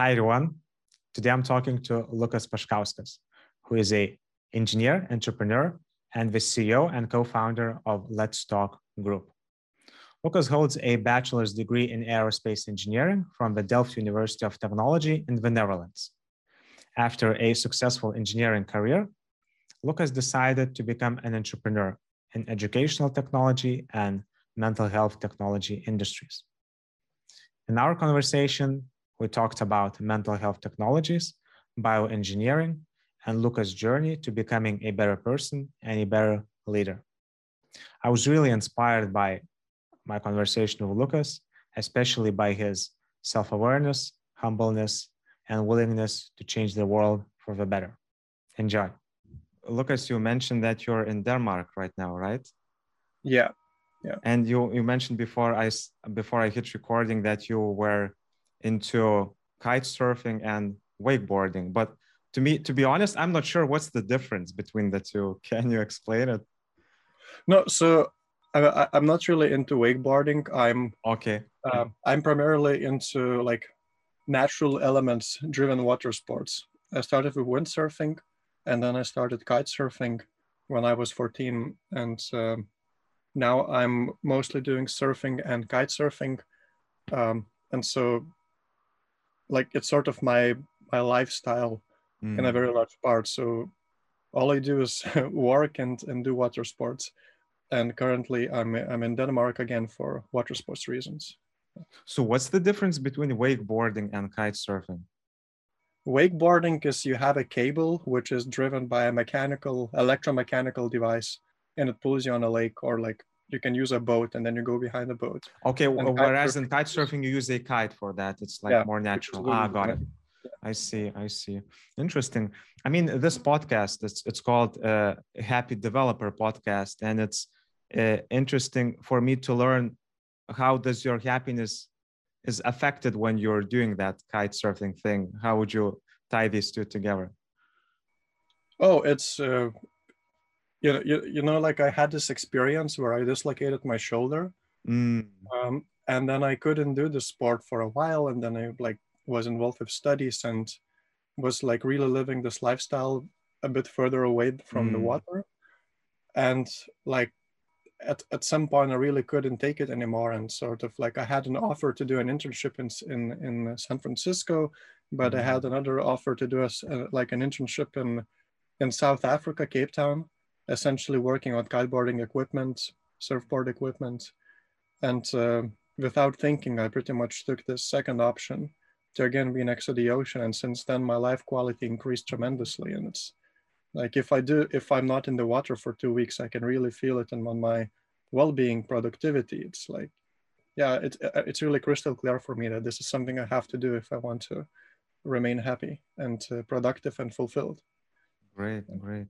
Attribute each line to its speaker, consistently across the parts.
Speaker 1: Hi everyone. Today I'm talking to Lukas Paškauskas, who is a engineer, entrepreneur, and the CEO and co-founder of Let's Talk Group. Lukas holds a bachelor's degree in aerospace engineering from the Delft University of Technology in the Netherlands. After a successful engineering career, Lukas decided to become an entrepreneur in educational technology and mental health technology industries. In our conversation, we talked about mental health technologies, bioengineering, and Lukas' journey to becoming a better person and a better leader. I was really inspired by my conversation with Lukas, especially by his self awareness, humbleness, and willingness to change the world for the better. Enjoy. Lukas, you mentioned that you're in Denmark right now, right?
Speaker 2: Yeah. Yeah.
Speaker 1: And you, you mentioned before I before I hit recording that you were into kite surfing and wakeboarding. But to me, to be honest, I'm not sure what's the difference between the two. Can you explain it?
Speaker 2: No, so I, am not really into wakeboarding. I'm
Speaker 1: okay.
Speaker 2: Uh, I'm primarily into like natural elements driven water sports. I started with windsurfing, and then I started kite surfing when I was 14, and um, now I'm mostly doing surfing and kite surfing. Um, and so like it's sort of my my lifestyle mm. in a hmm. very large part. So all I do is work and and do water sports. And currently, I'm I'm in Denmark again for water sports reasons.
Speaker 1: So what's the difference between wakeboarding and kite surfing?
Speaker 2: Wakeboarding is you have a cable which is driven by a mechanical electromechanical device and it pulls you on a lake or like you can use a boat and then you go behind the boat.
Speaker 1: Okay, and whereas in kite surfing you use a kite for that, it's like yeah, more natural. Ah, got it. I see. I see. Interesting. I mean, this podcast it's it's called uh, Happy Developer Podcast, and it's uh, interesting for me to learn how does your happiness is affected when you're doing that kite surfing thing. How would you tie these two together?
Speaker 2: Oh, it's uh, you know, you, you know, like I had this experience where I dislocated my shoulder,
Speaker 1: mm.
Speaker 2: um, and then I couldn't do the sport for a while, and then I like was involved with studies and was like really living this lifestyle a bit further away from mm. the water, and like at, at some point I really couldn't take it anymore, and sort of like I had an offer to do an internship in in in San Francisco, but mm. I had another offer to do a, like an internship in in South Africa, Cape Town essentially working on kiteboarding equipment, surfboard equipment. And uh, without thinking, I pretty much took this second option to again be next to the ocean. And since then, my life quality increased tremendously. And it's like if I do, if I'm not in the water for two weeks, I can really feel it in on my well-being, productivity. It's like, yeah, it's it's really crystal clear for me that this is something I have to do if I want to remain happy and uh, productive and fulfilled.
Speaker 1: Great, great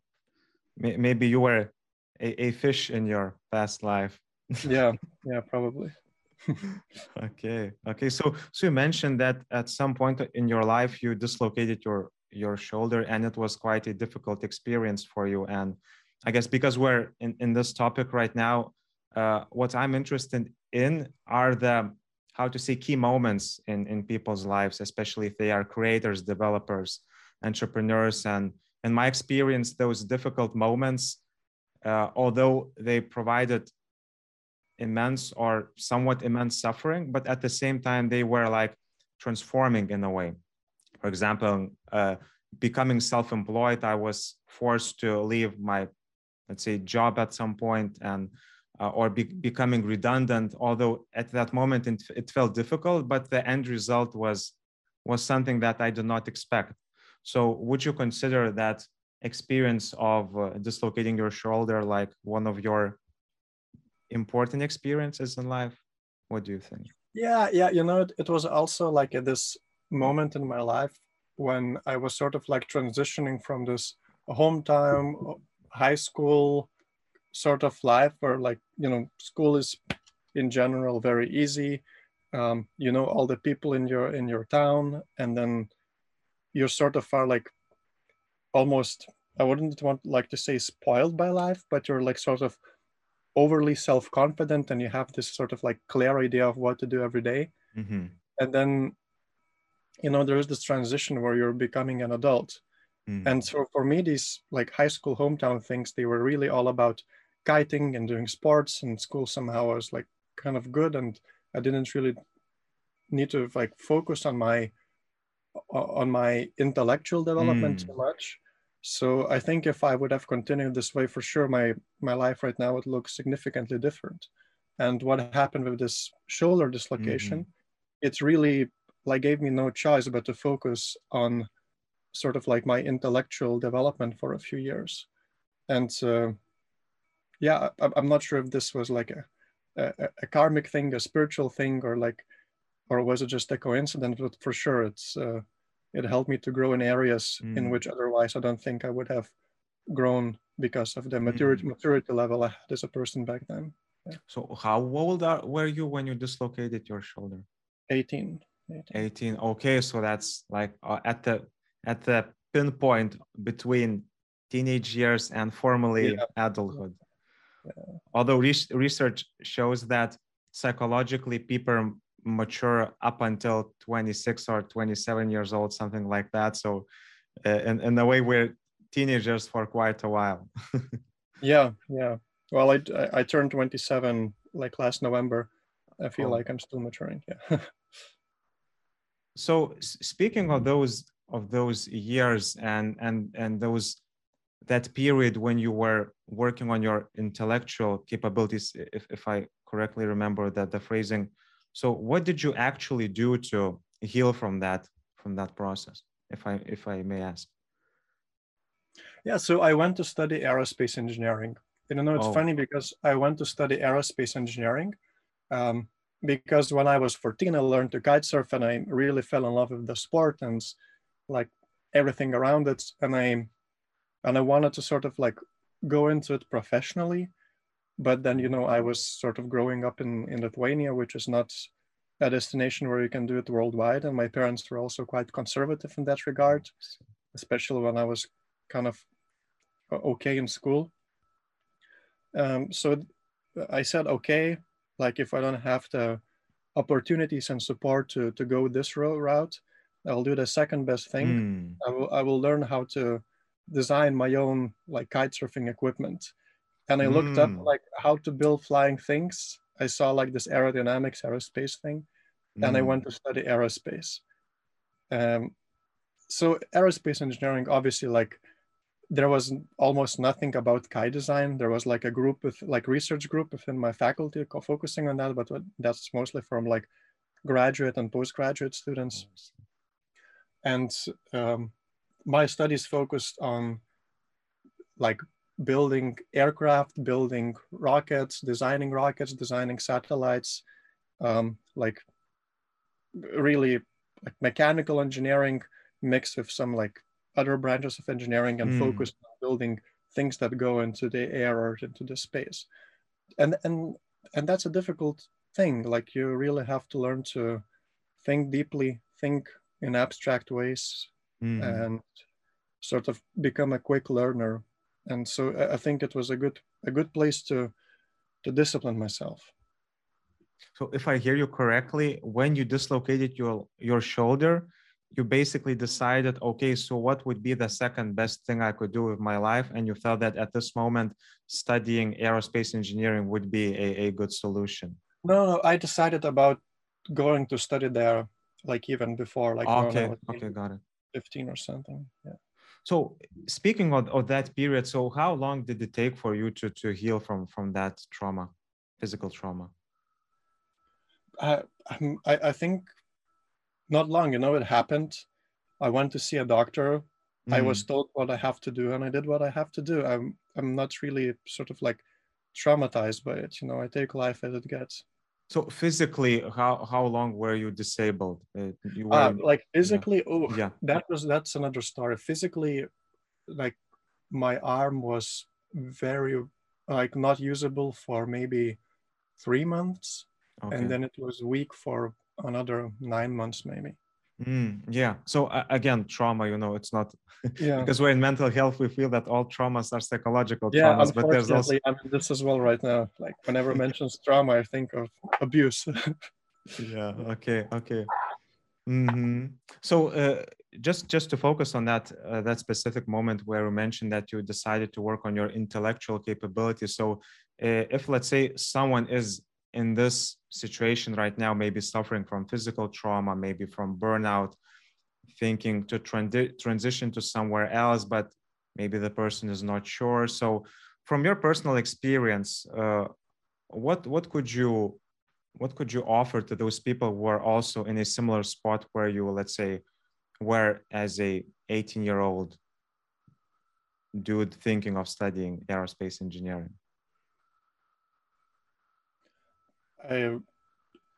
Speaker 1: maybe you were a, a fish in your past life.
Speaker 2: Yeah yeah probably.
Speaker 1: Okay okay so so you mentioned that at some point in your life you dislocated your your shoulder and it was quite a difficult experience for you. And i guess because we're in, in this topic right now uh, what i'm interested in are the how to see key moments in in people's lives especially if they are creators developers entrepreneurs and in my experience, those difficult moments, uh, although they provided immense or somewhat immense suffering, but at the same time, they were like transforming in a way. For example, uh, becoming self employed, I was forced to leave my, let's say, job at some point and uh, or be, becoming redundant although at that moment it, it felt difficult but the end result was was something that i did not expect so would you consider that experience of uh, dislocating your shoulder like one of your important experiences in life? What do you think?
Speaker 2: Yeah, yeah, you know, it, it was also like at this moment in my life when I was sort of like transitioning from this hometown, high school sort of life where like, you know, school is in general very easy. Um, you know all the people in your in your town and then you sort of are like almost I wouldn't want like to say spoiled by life, but you're like sort of overly self-confident and you have this sort of like clear idea of what to do every day.
Speaker 1: Mm-hmm.
Speaker 2: And then you know, there is this transition where you're becoming an adult. Mm. And so for me, these like high school hometown things, they were really all about kiting and doing sports and school somehow I was like kind of good and I didn't really need to like focus on my on my intellectual development mm. too much. So I think if I would have continued this way, for sure, my my life right now would look significantly different. And what happened with this shoulder dislocation, mm-hmm. it's really like gave me no choice but to focus on sort of like my intellectual development for a few years. And uh, yeah, I, am not sure if this was like a, a, a karmic thing, a spiritual thing, or like, or was it just a coincidence? But for sure, it's uh, it helped me to grow in areas mm. in which otherwise I don't think I would have grown because of the maturity, mm. maturity level I had as a person back then.
Speaker 1: Yeah. So how old are, were you when you dislocated your shoulder?
Speaker 2: 18.
Speaker 1: 18. 18. Okay, so that's like uh, at the at the pinpoint between teenage years and formally yeah. adulthood. Yeah. Although re- research shows that psychologically people mature up until 26 or 27 years old, something like that. So, uh, in, in a way, we're teenagers for quite a while.
Speaker 2: yeah, yeah. Well, I, I turned 27 like last November. I feel oh. like I'm still maturing. Yeah.
Speaker 1: so, speaking of those of those years and and and those that period when you were working on your intellectual capabilities, if if I correctly remember that the phrasing so what did you actually do to heal from that from that process, if I if I may ask?
Speaker 2: Yeah, so I went to study aerospace engineering. You know, it's oh. funny because I went to study aerospace engineering um, because when I was 14, I learned to kite surf and I really fell in love with the sport and like everything around it. And I and I wanted to sort of like go into it professionally but then you know i was sort of growing up in in lithuania which is not a destination where you can do it worldwide. And my parents were also quite conservative in that regard especially when i was kind of uh, okay in school. Um, so i said okay like if i don't have the opportunities and support to to go this route i'll do the second best thing. Mm. I, will, I will learn how to design my own like kite surfing equipment and I looked mm. up hmm. like how to build flying things. I saw like this aerodynamics aerospace thing, mm. and I went hmm. to study aerospace. Um, so aerospace engineering, obviously, like there was almost nothing about kite design. There was like a group with like research group within my faculty focusing on that, but that's mostly from like graduate and postgraduate students. And um, my studies focused on like building aircraft, building rockets, designing rockets, designing satellites, um, like really like mechanical engineering mixed with some like other branches of engineering and mm. focused on building things that go into the air or into the space. And and and that's a difficult thing. Like you really have to learn to think deeply, think in abstract ways, mm. and sort of become a quick learner and so I think it was a good a good place to to discipline myself.
Speaker 1: So if I hear you correctly, when you dislocated your your shoulder, you basically decided, okay, so what would be the second best thing I could do with my life? And you felt that at this moment, studying aerospace engineering would be a, a good solution.
Speaker 2: No, no, I decided about going to study there like even before, like
Speaker 1: okay, okay, got it.
Speaker 2: 15 or something. Yeah.
Speaker 1: So speaking of, of that period, so how long did it take for you to, to heal from, from that trauma, physical trauma?
Speaker 2: Uh, I, I think not long, you know, it happened. I went to see a doctor. Mm. I was mm. told what I have to do and I did what I have to do. I'm, I'm not really sort of like traumatized by it. You know, I take life as it gets.
Speaker 1: So physically, how how long were you disabled? Uh, you
Speaker 2: were, uh, like physically, yeah. oh, yeah. That was that's another story. Physically, like my arm was very like not usable for maybe three months, okay. and then it was weak for another nine months maybe.
Speaker 1: Mm, yeah. So uh, again, trauma. You know, it's not
Speaker 2: yeah.
Speaker 1: because we're in mental health. We feel that all traumas are psychological
Speaker 2: yeah,
Speaker 1: traumas,
Speaker 2: but there's also I mean this as well right now. Like whenever mentions trauma, I think of abuse.
Speaker 1: yeah. Okay. Okay. Mm-hmm. So uh, just just to focus on that uh, that specific moment where you mentioned that you decided to work on your intellectual capability. So uh, if let's say someone is in this situation right now, maybe suffering from physical trauma, maybe from burnout, thinking to trans- transition to somewhere else, but maybe the person is not sure. So from your personal experience, uh, what what could you what could you offer to those people who are also in a similar spot where you let's say were as a 18 year old dude thinking of studying aerospace engineering
Speaker 2: I,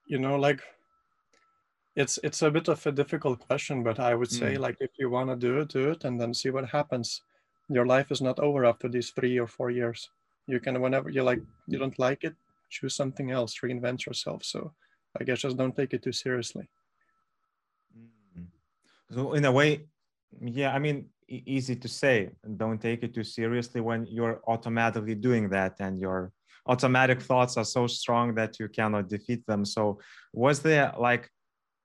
Speaker 2: you know, like it's it's a bit of a difficult question, but I would say mm. like if you want to do it, do it, and then see what happens. Your life is not over after these three or four years. You can whenever you like you don't like it, choose something else, reinvent yourself. So I guess just don't take it too seriously.
Speaker 1: Mm. So in a way, yeah, I mean, easy to say. Don't take it too seriously when you're automatically doing that and you're automatic thoughts are so strong that you cannot defeat them. So, was there like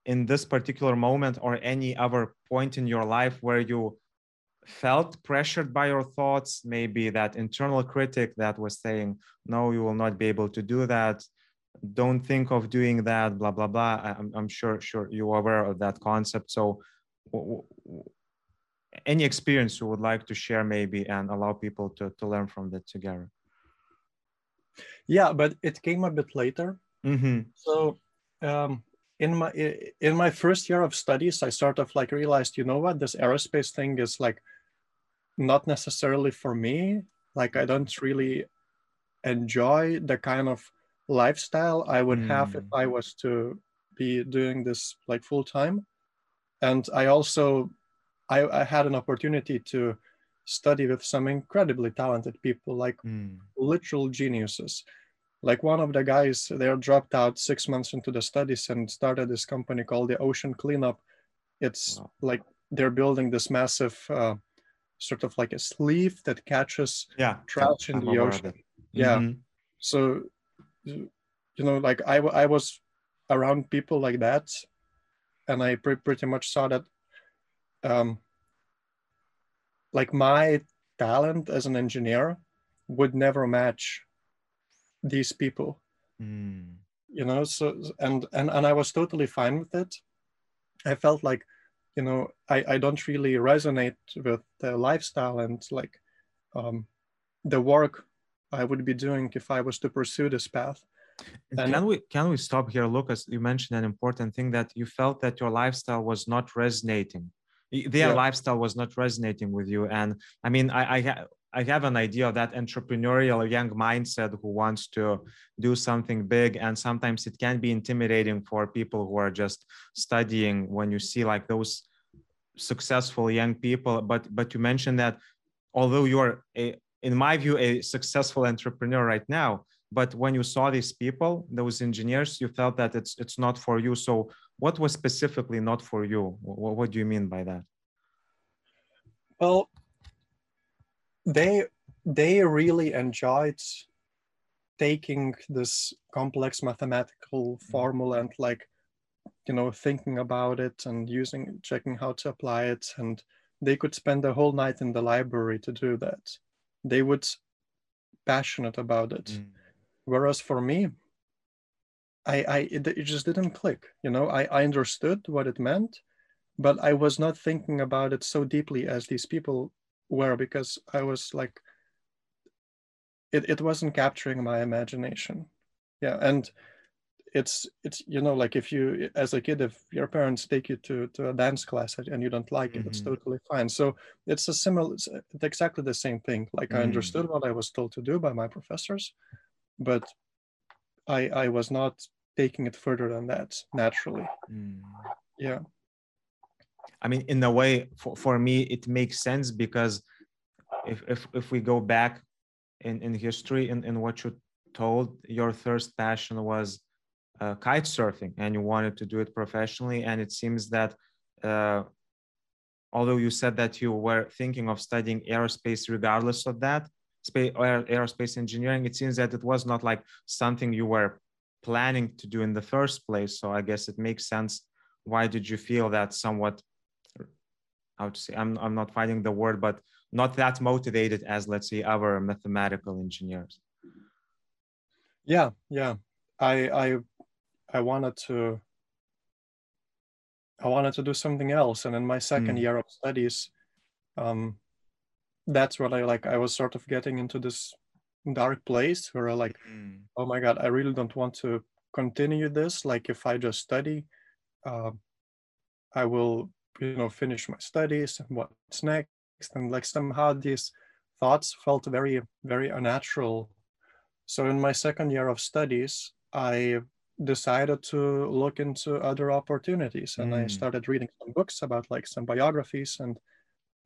Speaker 1: in this particular moment or any other point in your life where you felt pressured by your thoughts? Maybe that internal critic that was saying, no, you will not be able to do that. Don't think of doing that, blah, blah, blah. I'm, I'm sure, sure you're aware of that concept. So, any experience you would like to share maybe and allow people to, to learn from that together
Speaker 2: yeah, but it came a bit later.
Speaker 1: Mm-hmm.
Speaker 2: So um, in my in my first year of studies, I sort of like realized, you know what, this aerospace thing is like not necessarily for me. Like I don't really enjoy the kind of lifestyle I would mm. have if mm. I was to be doing this like full time. And I also I, I had an opportunity to study with some incredibly talented people, like mm. literal geniuses. Like one of the guys there dropped out six months into the studies and started this company called the Ocean Cleanup. It's wow. like they're building this massive, uh, sort of like a sleeve that catches
Speaker 1: yeah,
Speaker 2: trash in the ocean. Yeah. Mm-hmm. So, you know, like I, I was around people like that, and I pre- pretty much saw that um, like my talent as an engineer would never match these people.
Speaker 1: Mm.
Speaker 2: you know so and and and i was totally fine with it. I felt like you know i i don't really resonate with the lifestyle and like um the work i would be doing if i was to pursue this path.
Speaker 1: And can we can we stop here lukas? You mentioned an important thing that you felt that your lifestyle was not resonating their yeah. lifestyle was not resonating with you. And i mean i I, I have an idea of that entrepreneurial young mindset who wants to do something big. And sometimes it can be intimidating for people who are just studying when you see like those successful young people. But but you mentioned that although you're a in my view a successful entrepreneur right now but when you saw these people those engineers you felt that it's it's not for you. So what was specifically not for you what, what do you mean by that
Speaker 2: well they they really enjoyed taking this complex mathematical mm-hmm. formula and like you know thinking about it and using checking how to apply it and they could spend the whole night in the library to do that they would passionate about it mm. whereas for me I, I it, it just didn't click. You know, I, I understood what it meant, but I was not thinking about it so deeply as these people were because I was like, it, it wasn't capturing my imagination. Yeah. And it's, it's, you know, like if you, as a kid, if your parents take you to, to a dance class and you don't like it, mm-hmm. it's totally fine. So it's a similar, it's exactly the same thing. Like mm-hmm. I mm. understood what I was told to do by my professors, but I, I was not taking it further than that naturally. Mm. Yeah.
Speaker 1: I mean, in a way, for, for me, it makes sense because if, if, if we go back in, in history in, in what you told, your first passion was uh, kite surfing and you wanted to do it professionally. And it seems that uh, although you said that you were thinking of studying aerospace regardless of that, space, aerospace engineering, it seems that it was not like something you were planning to do in the first place. So I guess it makes sense why did you feel that somewhat I would say I'm I'm not finding the word, but not that motivated as let's say other mathematical engineers.
Speaker 2: Yeah, yeah. I I I wanted to I wanted to do something else. And in my second mm. year of studies, um, that's what I like. I was sort of getting into this dark place where I like, mm. oh my God, I really don't want to continue this. Like if I just study, uh, I will, you know, finish my studies and what's next. And like somehow these thoughts felt very, very unnatural. So in my second year of studies, I decided to look into other opportunities and mm. i started reading some books about like some biographies and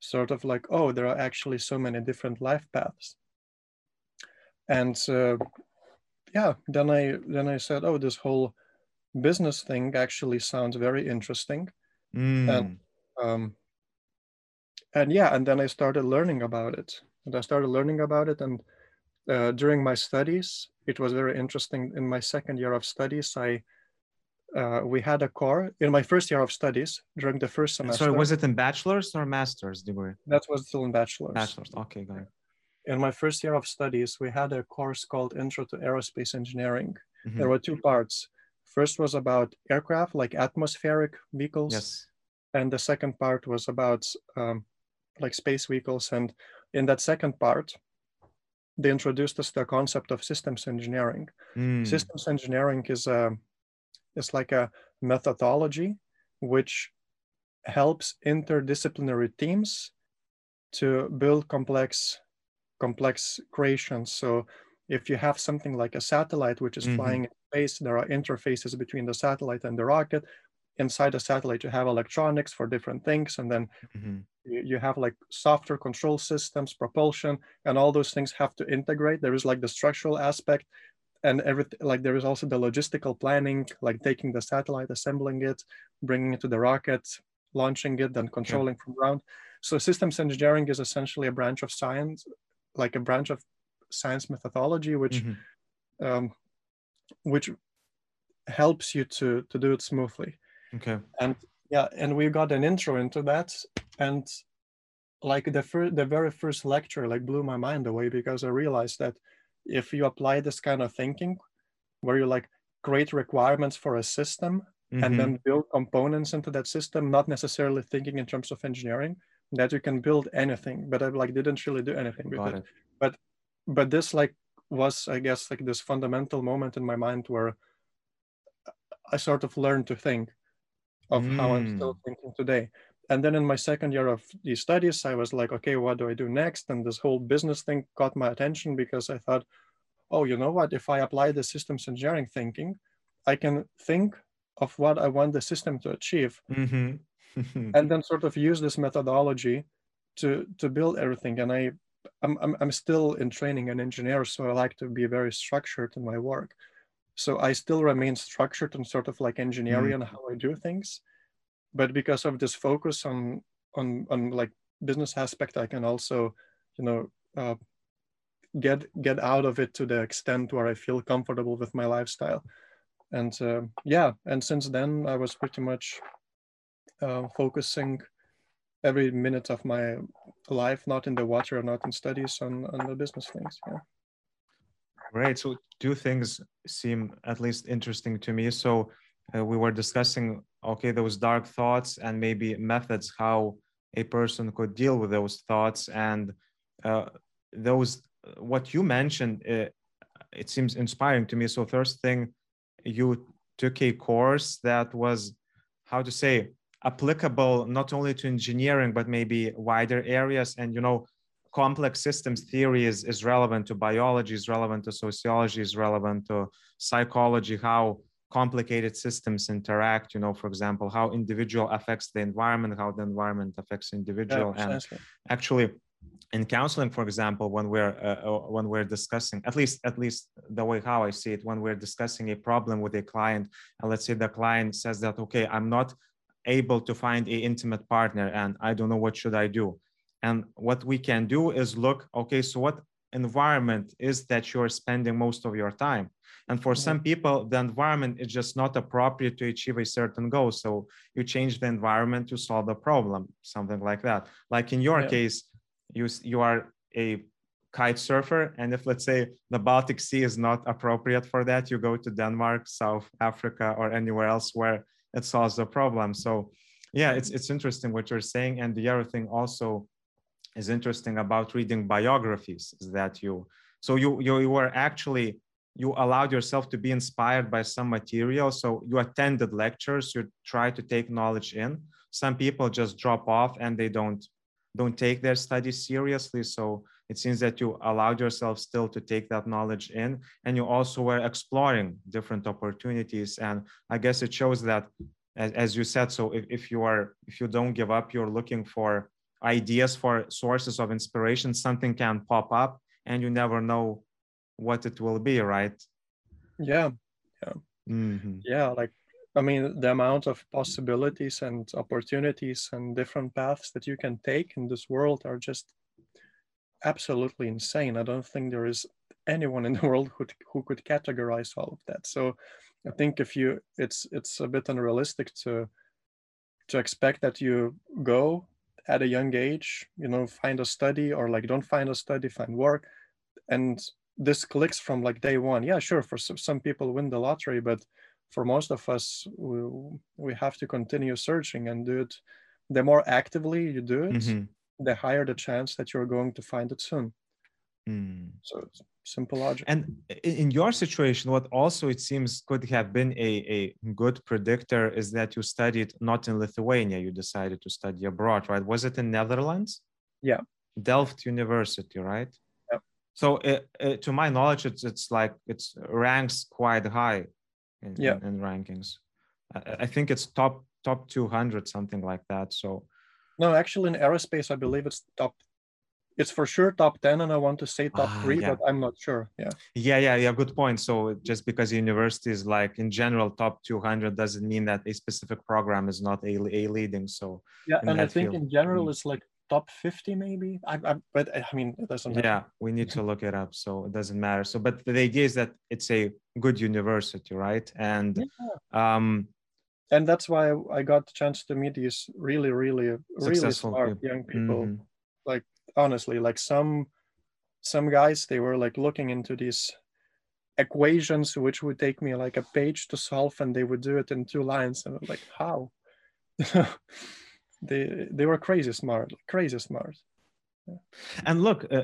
Speaker 2: sort of like oh there are actually so many different life paths and uh, yeah then i then i said oh this whole business thing actually sounds very interesting mm. and um and yeah and then i started learning about it and i started learning about it and uh, during my studies, it was very interesting. In my second year of studies, I uh, we had a core in my first year of studies during the first semester.
Speaker 1: Sorry, was it in bachelor's or master's degree?
Speaker 2: That was still in bachelor's.
Speaker 1: Bachelor's, okay, got it.
Speaker 2: In my first year of studies, we had a course called Intro to Aerospace Engineering. Mm-hmm. There were two parts. First was about aircraft, like atmospheric vehicles.
Speaker 1: Yes.
Speaker 2: And the second part was about um, like space vehicles. And in that second part, they introduced us the concept of systems engineering. Mm. Systems engineering is a is like a methodology which helps interdisciplinary teams to build complex complex creations. So if you have something like a satellite which is mm-hmm. flying in space, there are interfaces between the satellite and the rocket. Inside the satellite, you have electronics for different things, and then mm-hmm you have like software control systems, propulsion, and all those things have to integrate. There is like the structural aspect and everything like there is also the logistical planning, like taking the satellite, assembling it, bringing it to the rocket, launching it, then controlling from ground. So systems engineering is essentially a branch of science, like a branch of science methodology, which mm-hmm. um, which helps you to to do it smoothly.
Speaker 1: Okay.
Speaker 2: And yeah, and we got an intro into that, and like the first the very first lecture like blew my mind away because i realized that if you apply this kind of thinking where you like create requirements for a system mm-hmm. and then build components into that system not necessarily thinking in terms of engineering that you can build anything but i like didn't really do anything with it. it but but this like was i guess like this fundamental moment in my mind where i sort of learned to think of mm. how i'm still mm. thinking today and then in my second year of these studies i was like okay what do i do next and this whole business thing caught my attention because i thought oh you know what if i apply the systems engineering thinking i can think of what i want the system to achieve mm-hmm. and then sort of use this methodology to to build everything. And i I'm, I'm, I'm still in training an engineer so i like to be very structured in my work. So i still remain structured and sort of like engineering mm. how i do things. But because of this focus on on on like business aspect i can also you know uh, get get out of it to the extent where i feel comfortable with my lifestyle. And uh, yeah and since then i was pretty much uh, focusing every minute of my life not in the water not in studies on on the business things yeah
Speaker 1: Great. So two things seem at least interesting to me. So uh, we were discussing okay those dark thoughts and maybe methods how a person could deal with those thoughts and uh, those what you mentioned uh, it seems inspiring to me so first thing you took a course that was how to say applicable not only to engineering but maybe wider areas. And you know complex systems theory is, is relevant to biology is relevant to sociology is relevant to psychology how complicated systems interact you know for example how individual affects the environment how the environment affects individual. Yeah, and actually in counseling for example when we're uh, uh, when we're discussing at least at least the way how i see it when we're discussing a problem with a client and let's say the client says that okay i'm not able to find a intimate partner and i don't know what should i do. And what we can do is look okay so what environment is that you're spending most of your time? And for mm-hmm. some people the environment is just not appropriate to achieve a certain goal. So you change the environment to solve the problem something like that. Like in your yeah. case you you are a kite surfer and if let's say the baltic sea is not appropriate for that you go to denmark south africa or anywhere else where it solves the problem. So yeah it's it's interesting what you're saying. And the other thing also is interesting about reading biographies is that you so you you, you were actually you allowed yourself to be inspired by some material. So you attended lectures you try to take knowledge in. Some people just drop off and they don't don't take their studies seriously. So it seems that you allowed yourself still to take that knowledge in and you also were exploring different opportunities. And i guess it shows that as, as you said so if, if you are if you don't give up you're looking for ideas for sources of inspiration something can pop up and you never know what it will be right?
Speaker 2: Yeah. Yeah. Mm-hmm. yeah like i mean the amount of possibilities and opportunities and different paths that you can take in this world are just absolutely insane. I don't think there is anyone in the world who, who could categorize all of that. So i think if you it's it's a bit unrealistic to to expect that you go at a young age you know find a study or like don't find a study find work and this clicks from like day one. Yeah sure for some people win the lottery but for most of us we, we have to continue searching and do it the more actively you do it mm-hmm. The higher the chance that you're going to find it soon mm. so simple logic
Speaker 1: and in your situation what also it seems could have been a, a good predictor is that you studied not in lithuania you decided to study abroad right was it in netherlands
Speaker 2: yeah
Speaker 1: delft university right so it, it, to my knowledge, it's it's like it's ranks quite high in, yeah. in, in rankings. I, I, think it's top top 200 something like that. So
Speaker 2: no, actually in aerospace, I believe it's top. It's for sure top 10, and I want to say top ah, three, yeah. but I'm not sure. Yeah.
Speaker 1: Yeah, yeah, yeah. Good point. So just because university is like in general top 200 doesn't mean that a specific program is not a, a leading. So
Speaker 2: yeah, and I think field, in general mm. it's like top 50 maybe I, I, but i mean it doesn't
Speaker 1: matter. yeah we need to look it up so it doesn't matter so but the idea is that it's a good university right and yeah. um
Speaker 2: and that's why i got the chance to meet these really really really smart people. young people mm-hmm. like honestly like some some guys they were like looking into these equations which would take me like a page to solve and they would do it in two lines and I'm like how they they were crazy smart, crazy smart.
Speaker 1: Yeah. And look, uh,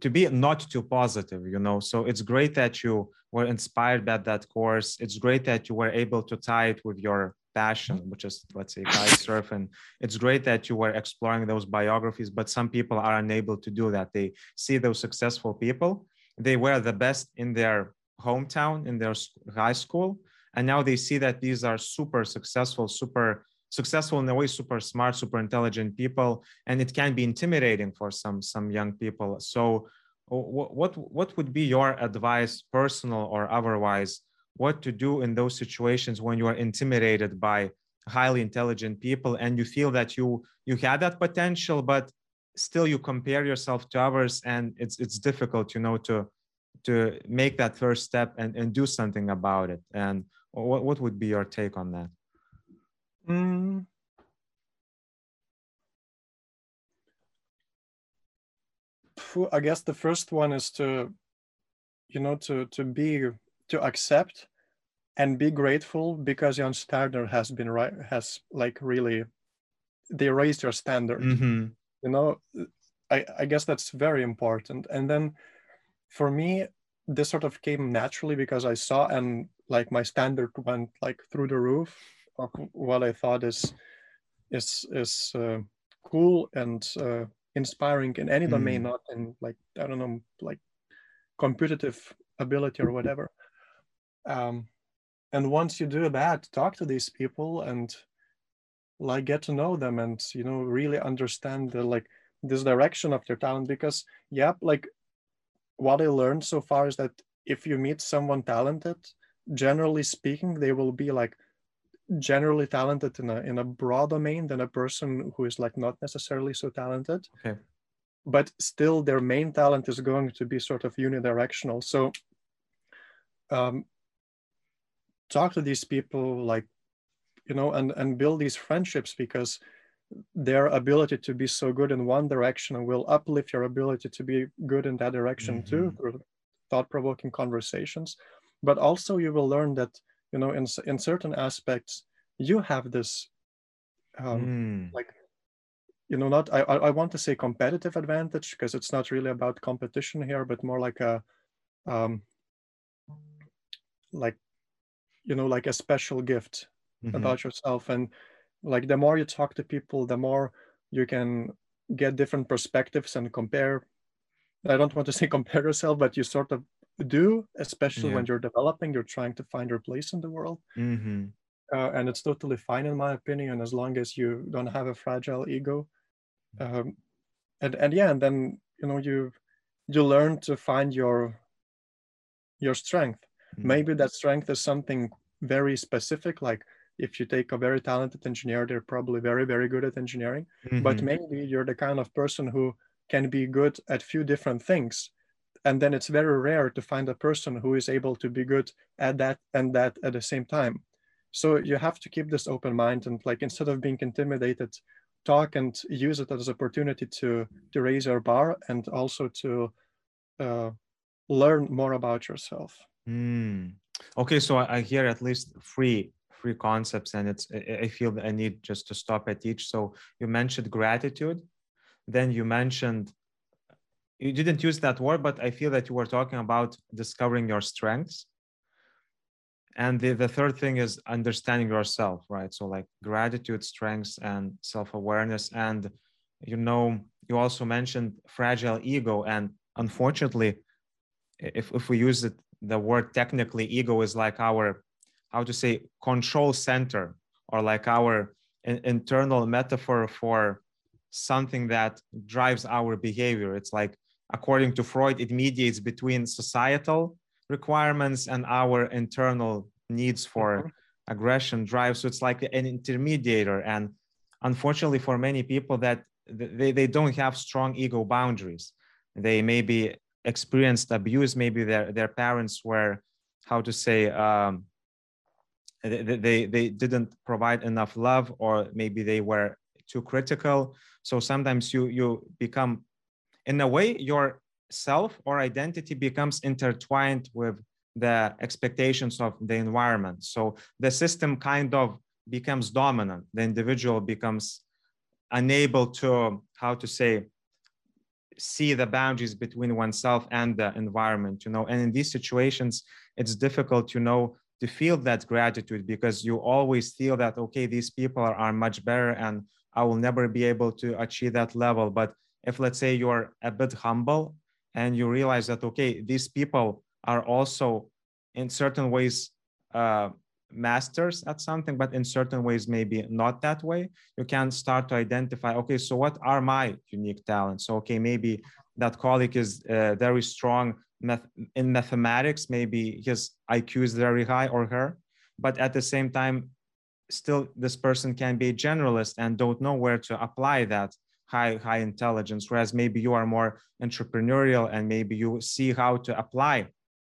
Speaker 1: to be not too positive, you know. So it's great that you were inspired by that course. It's great that you were able to tie it with your passion, mm-hmm. which is let's say kite surfing. It's great that you were exploring those biographies, but some people are unable to do that. They see those successful people, they were the best in their hometown, in their high school, and now they see that these are super successful, super successful in a way super smart super intelligent people and it can be intimidating for some some young people. So what what would be your advice personal or otherwise what to do in those situations when you are intimidated by highly intelligent people and you feel that you you had that potential but still you compare yourself to others and it's it's difficult you know to to make that first step and, and do something about it? And what, what would be your take on that Mm.
Speaker 2: I guess the first one is to, you know, to to be to accept and be grateful because Jan Starner has been right has like really they raised your standard. Mm-hmm. You know, I I guess that's very important. And then for me, this sort of came naturally because I saw and like my standard went like through the roof of what I thought is is is uh, cool and uh, inspiring in any domain, mm. not in like I don't know, like competitive ability or whatever. Um, and once you do that, talk to these people and like get to know them and you know really understand the like this direction of their talent because yeah like what i learned so far is that if you meet someone talented generally speaking they will be like generally talented in a in a broad domain than a person who is like not necessarily so talented.
Speaker 1: Okay.
Speaker 2: but still their main talent is going to be sort of unidirectional so um, talk to these people like you know and and build these friendships because their ability to be so good in one direction will uplift your ability to be good in that direction mm-hmm. too through thought-provoking conversations but also you will learn that you know in, in certain aspects you have this um, mm. like you know not I, I want to say competitive advantage because it's not really about competition here but more like a um, like you know like a special gift mm-hmm. about yourself and like the more you talk to people the more you can get different perspectives and compare i don't want to say compare yourself but you sort of do especially yeah. when you're developing you're trying to find your place in the world mm-hmm. uh, and it's totally fine in my opinion as long as you don't have a fragile ego um, and and yeah and then you know you you learn to find your your strength mm-hmm. maybe that strength is something very specific like if you take a very talented engineer they're probably very very good at engineering mm-hmm. but maybe you're the kind of person who can be good at few different things and then it's very rare to find a person who is able to be good at that and that at the same time. So you have to keep this open mind and like instead of being intimidated talk and use it as an opportunity to to raise your bar and also to uh, learn more about yourself.
Speaker 1: Mm. okay so i hear at least three three concepts and it's i feel i need just to stop at each. So you mentioned gratitude then you mentioned you didn't use that word but i feel that you were talking about discovering your strengths. And the, the third thing is understanding yourself right? So like gratitude strengths and self-awareness. And you know you also mentioned fragile ego. And unfortunately if, if we use it the word technically ego is like our how to say control center or like our in, internal metaphor for something that drives our behavior. It's like according to freud it mediates between societal requirements and our internal needs for mm-hmm. aggression drive. So it's like an intermediator. And unfortunately for many people that they, they don't have strong ego boundaries. They maybe experienced abuse. Maybe their, their parents were how to say um, they, they, they didn't provide enough love or maybe they were too critical. So sometimes you you become in a way your self or identity becomes intertwined with the expectations of the environment. So the system kind of becomes dominant. The individual becomes unable to, how to say, see the boundaries between oneself and the environment, you know. And in these situations, it's difficult, you know, to feel that gratitude because you always feel that, okay, these people are, are much better and I will never be able to achieve that level. But if let's say you're a bit humble and you realize that okay these people are also in certain ways uh, masters at something but in certain ways maybe not that way you can start to identify okay so what are my unique talents? So okay maybe that colleague is uh, very strong math- in mathematics maybe his iq is very high or her but at the same time still this person can be a generalist and don't know where to apply that high high intelligence whereas maybe you are more entrepreneurial and maybe you see how to apply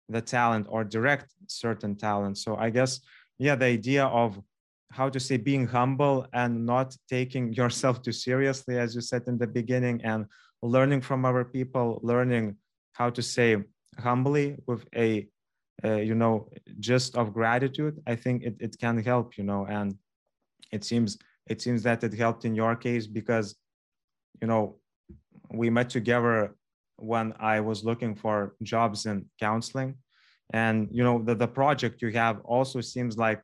Speaker 1: the talent or direct certain talent. So i guess yeah the idea of how to say being humble and not taking yourself too seriously as you said in the beginning and learning from other people learning how to say humbly with a uh, you know just of gratitude i think it, it can help you know and it seems it seems that it helped in your case because you know, we met together when I was looking for jobs in counseling. And, you know, the, the project you have also seems like,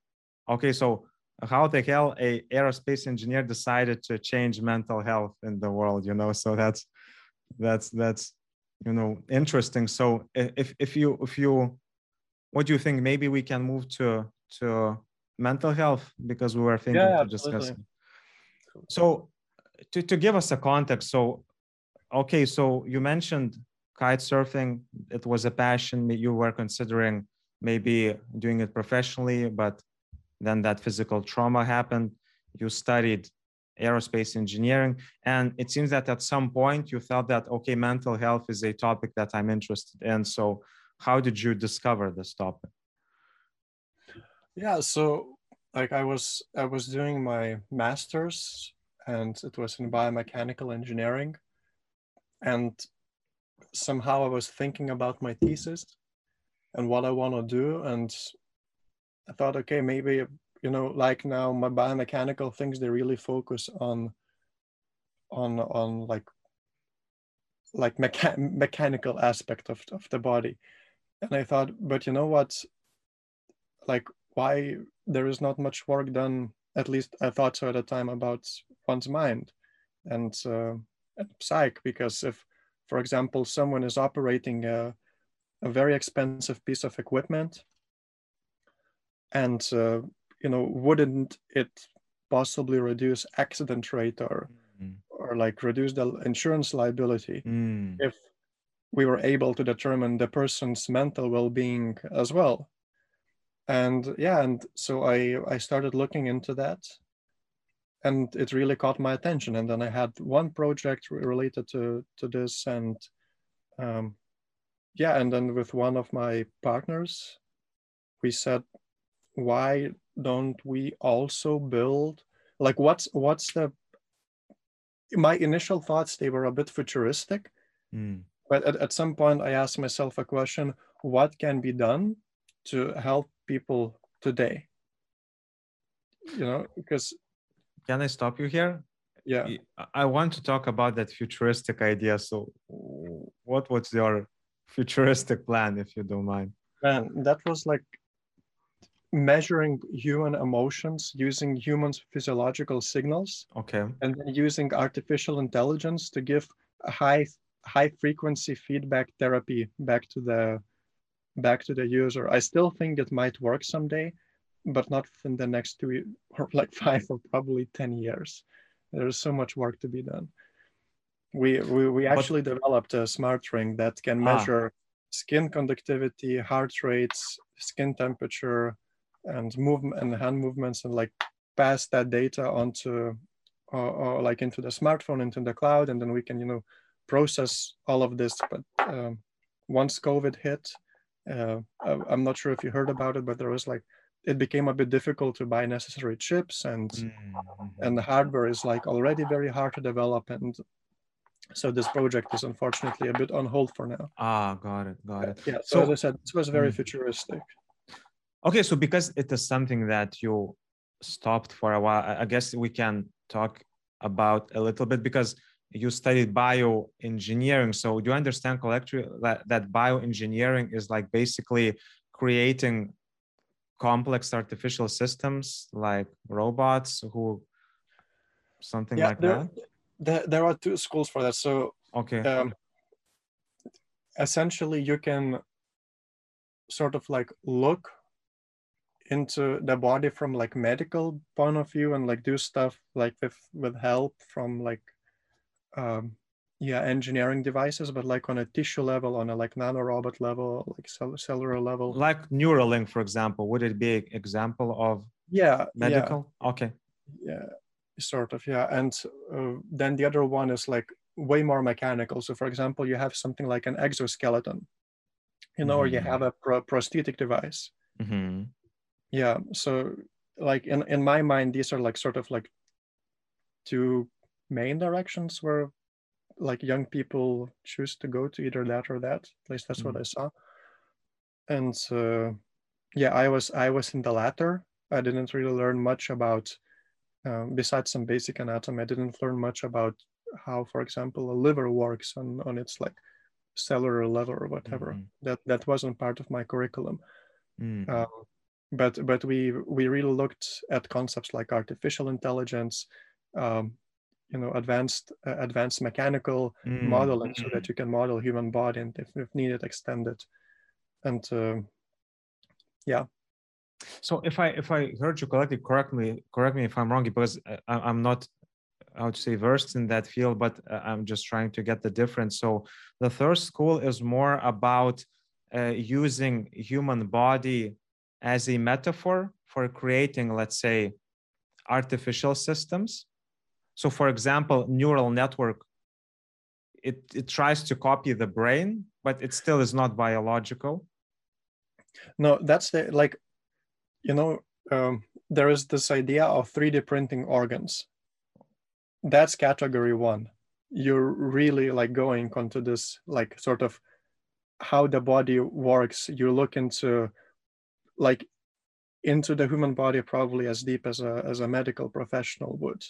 Speaker 1: okay, so how the hell a aerospace engineer decided to change mental health in the world, you know? So that's, that's, that's, you know, interesting. So if, if you, if you, what do you think? Maybe we can move to, to mental health because we were thinking yeah, to discuss. So to, to give us a context, so, okay, so you mentioned kite surfing. It was a passion you were considering maybe doing it professionally, but then that physical trauma happened. You studied aerospace engineering. And it seems that at some point you felt that, okay, mental health is a topic that I'm interested in. So, how did you discover this topic?
Speaker 2: Yeah, so like I was I was doing my master's and it was in biomechanical engineering. And somehow I was thinking about my thesis and what I want to do and I thought okay maybe you know like now my biomechanical things they really focus on on on like like mecha- mechanical aspect of, of the body. And i thought but you know what? Like why there is not much work done at least i thought so at the time about one's mind and, uh, and psych because if for example someone is operating a, a very expensive piece of equipment and uh, you know wouldn't it possibly reduce accident rate or mm. or like reduce the insurance liability mm. if we were able to determine the person's mental well-being as well and yeah and so i i started looking into that and it really caught my attention. And then i had one project related to to this and um, yeah and then with one of my partners we said why don't we also build like what's what's the my initial thoughts they were a bit futuristic. Mm. but at, at some point i asked myself a question what can be done to help people today? You know because
Speaker 1: can i stop you here?
Speaker 2: Yeah.
Speaker 1: I want to talk about that futuristic idea. So what was your futuristic plan if you don't mind?
Speaker 2: Man that was like measuring human emotions using human physiological signals
Speaker 1: okay.
Speaker 2: and then using artificial intelligence to give high high frequency feedback therapy back to the back to the user. I still think it might work someday but not in the next two or like five or probably 10 years there's so much work to be done we we, we actually but, developed a smart ring that can ah. measure ah. skin conductivity heart rates skin temperature and movement and hand movements and like pass that data onto or, or, like into the smartphone into the cloud and then we can you know process all of this but um, once covid hit uh, i'm not sure if you heard about it but there was like it became a bit difficult to buy necessary chips and mm-hmm. and the hardware is like already very hard to develop and so this project is unfortunately a bit on hold for now
Speaker 1: ah got it got it
Speaker 2: yeah so, so as i said this was very mm. futuristic
Speaker 1: Okay, so because it is something that you stopped for a while, I guess we can talk about a little bit because you studied bioengineering. So do you understand collectively that, that bioengineering is like basically creating complex artificial systems like robots who something yeah, like
Speaker 2: there,
Speaker 1: that?
Speaker 2: There, there are two schools for that. So
Speaker 1: okay.
Speaker 2: Um, essentially you can sort of like look into the body from like medical point of view and like do stuff like with with help from like um yeah engineering devices but like on a tissue level on a like nanorobot level like cell- cellular level
Speaker 1: like neuralink for example would it be an example of
Speaker 2: yeah
Speaker 1: medical
Speaker 2: yeah.
Speaker 1: okay
Speaker 2: yeah sort of yeah and uh, then the other one is like way more mechanical so for example you have something like an exoskeleton you know mm-hmm. or you mm-hmm. have a pro- prosthetic device
Speaker 1: mm-hmm
Speaker 2: yeah so like in in my mind these are like sort of like two main directions where like young people choose to go to either that or that at least that's mm-hmm. what i saw and uh, yeah i was i was in the latter i didn't really learn much about um, besides some basic anatomy i didn't learn much about how for example a liver works on on its like cellular level or whatever mm-hmm. that that wasn't part of my curriculum
Speaker 1: mm-hmm. um,
Speaker 2: but but we we really looked at concepts like artificial intelligence um, you know advanced uh, advanced mechanical mm. modeling so that mm. you can model human body and if, if needed extend it and uh, yeah
Speaker 1: so if i if i heard you correctly correct me correct me if i'm wrong because I, am not how to say versed in that field but uh, i'm just trying to get the difference so the third school is more about uh, using human body as a metaphor for creating, let's say, artificial systems. So for example neural network it, it tries to copy the brain but it still is not biological.
Speaker 2: No that's the like you know um, there is this idea of 3d printing organs. That's category one. You're really like going onto this like sort of how the body works. You look into like into the human body probably as deep as a as a medical professional would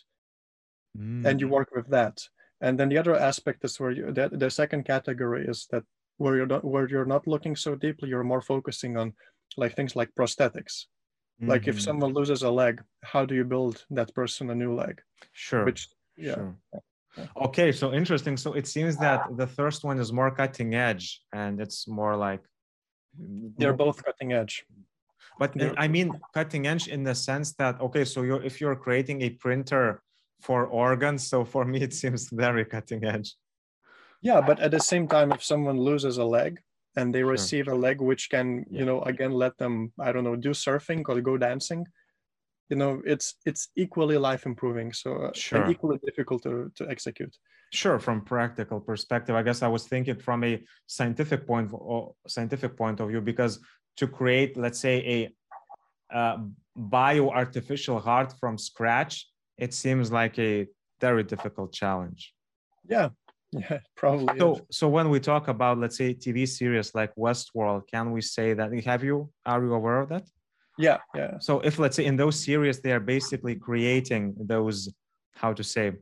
Speaker 2: mm. and you mm. work with that and then the other aspect is where you the, the second category is that where you're not where you're not looking so deeply you're more focusing on like things like prosthetics mm-hmm. like if mm-hmm. someone loses a leg how do you build that person a new leg
Speaker 1: sure
Speaker 2: which yeah sure.
Speaker 1: okay so interesting so it seems that the first one is more cutting edge and it's more like
Speaker 2: they're both cutting edge
Speaker 1: but i mean cutting edge in the sense that okay so you're if you're creating a printer for organs so for me it seems very cutting edge
Speaker 2: yeah but at the same time if someone loses a leg and they sure. receive a leg which can yeah. you know again let them i don't know do surfing or go dancing you know it's it's equally life improving so uh, sure. and equally difficult to, to execute
Speaker 1: sure from practical perspective i guess i was thinking from a scientific point or scientific point of view because to create let's say a uh, bio artificial heart from scratch it seems like a very difficult challenge.
Speaker 2: Yeah. Yeah probably
Speaker 1: so is. so when we talk about let's say tv series like westworld can we say that have you are you aware of that?
Speaker 2: Yeah yeah.
Speaker 1: So if let's say in those series they are basically creating those how to say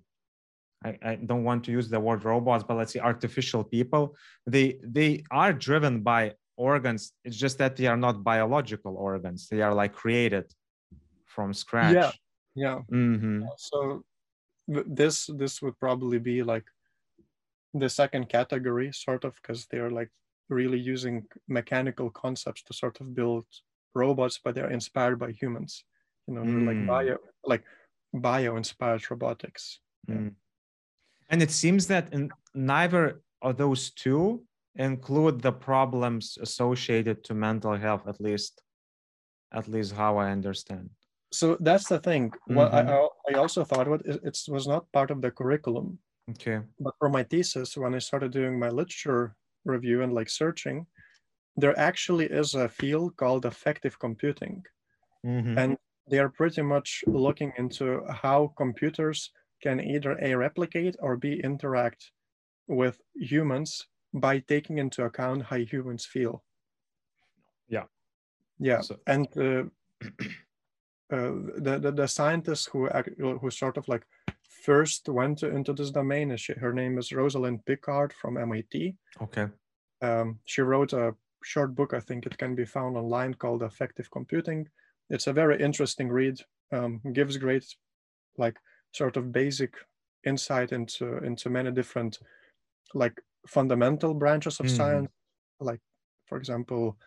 Speaker 1: I, I don't want to use the word robots but let's say artificial people they they are driven by organs. It's just that they are not biological organs. They are like created from scratch.
Speaker 2: Yeah yeah mm-hmm. so this this would probably be like the second category sort of because they're like really using mechanical concepts to sort of build robots, but they're inspired by humans. You know, mm. like bio, like bio-inspired robotics.
Speaker 1: Mm. And it seems that in neither of those two include the problems associated to mental health, at least, at least how I understand.
Speaker 2: So that's the thing. Mm-hmm. What I. I also thought what it, it was not part of the curriculum.
Speaker 1: Okay.
Speaker 2: But for my thesis, when I started doing my literature review and like searching, there actually is a field called affective computing. Mm-hmm. And they are pretty much looking into how computers can either a replicate or b interact with humans by taking into account how humans feel.
Speaker 1: Yeah.
Speaker 2: Yeah. So. And uh, uh, the, the, the scientist who who sort of like first went into this domain is she, her name is Rosalind Picard from MIT.
Speaker 1: Okay.
Speaker 2: Um, she wrote a short book. I think it can be found online called Affective Computing. It's a very interesting read. Um, gives great, like, sort of basic insight into into many different, like, fundamental branches of mm. science, like, for example,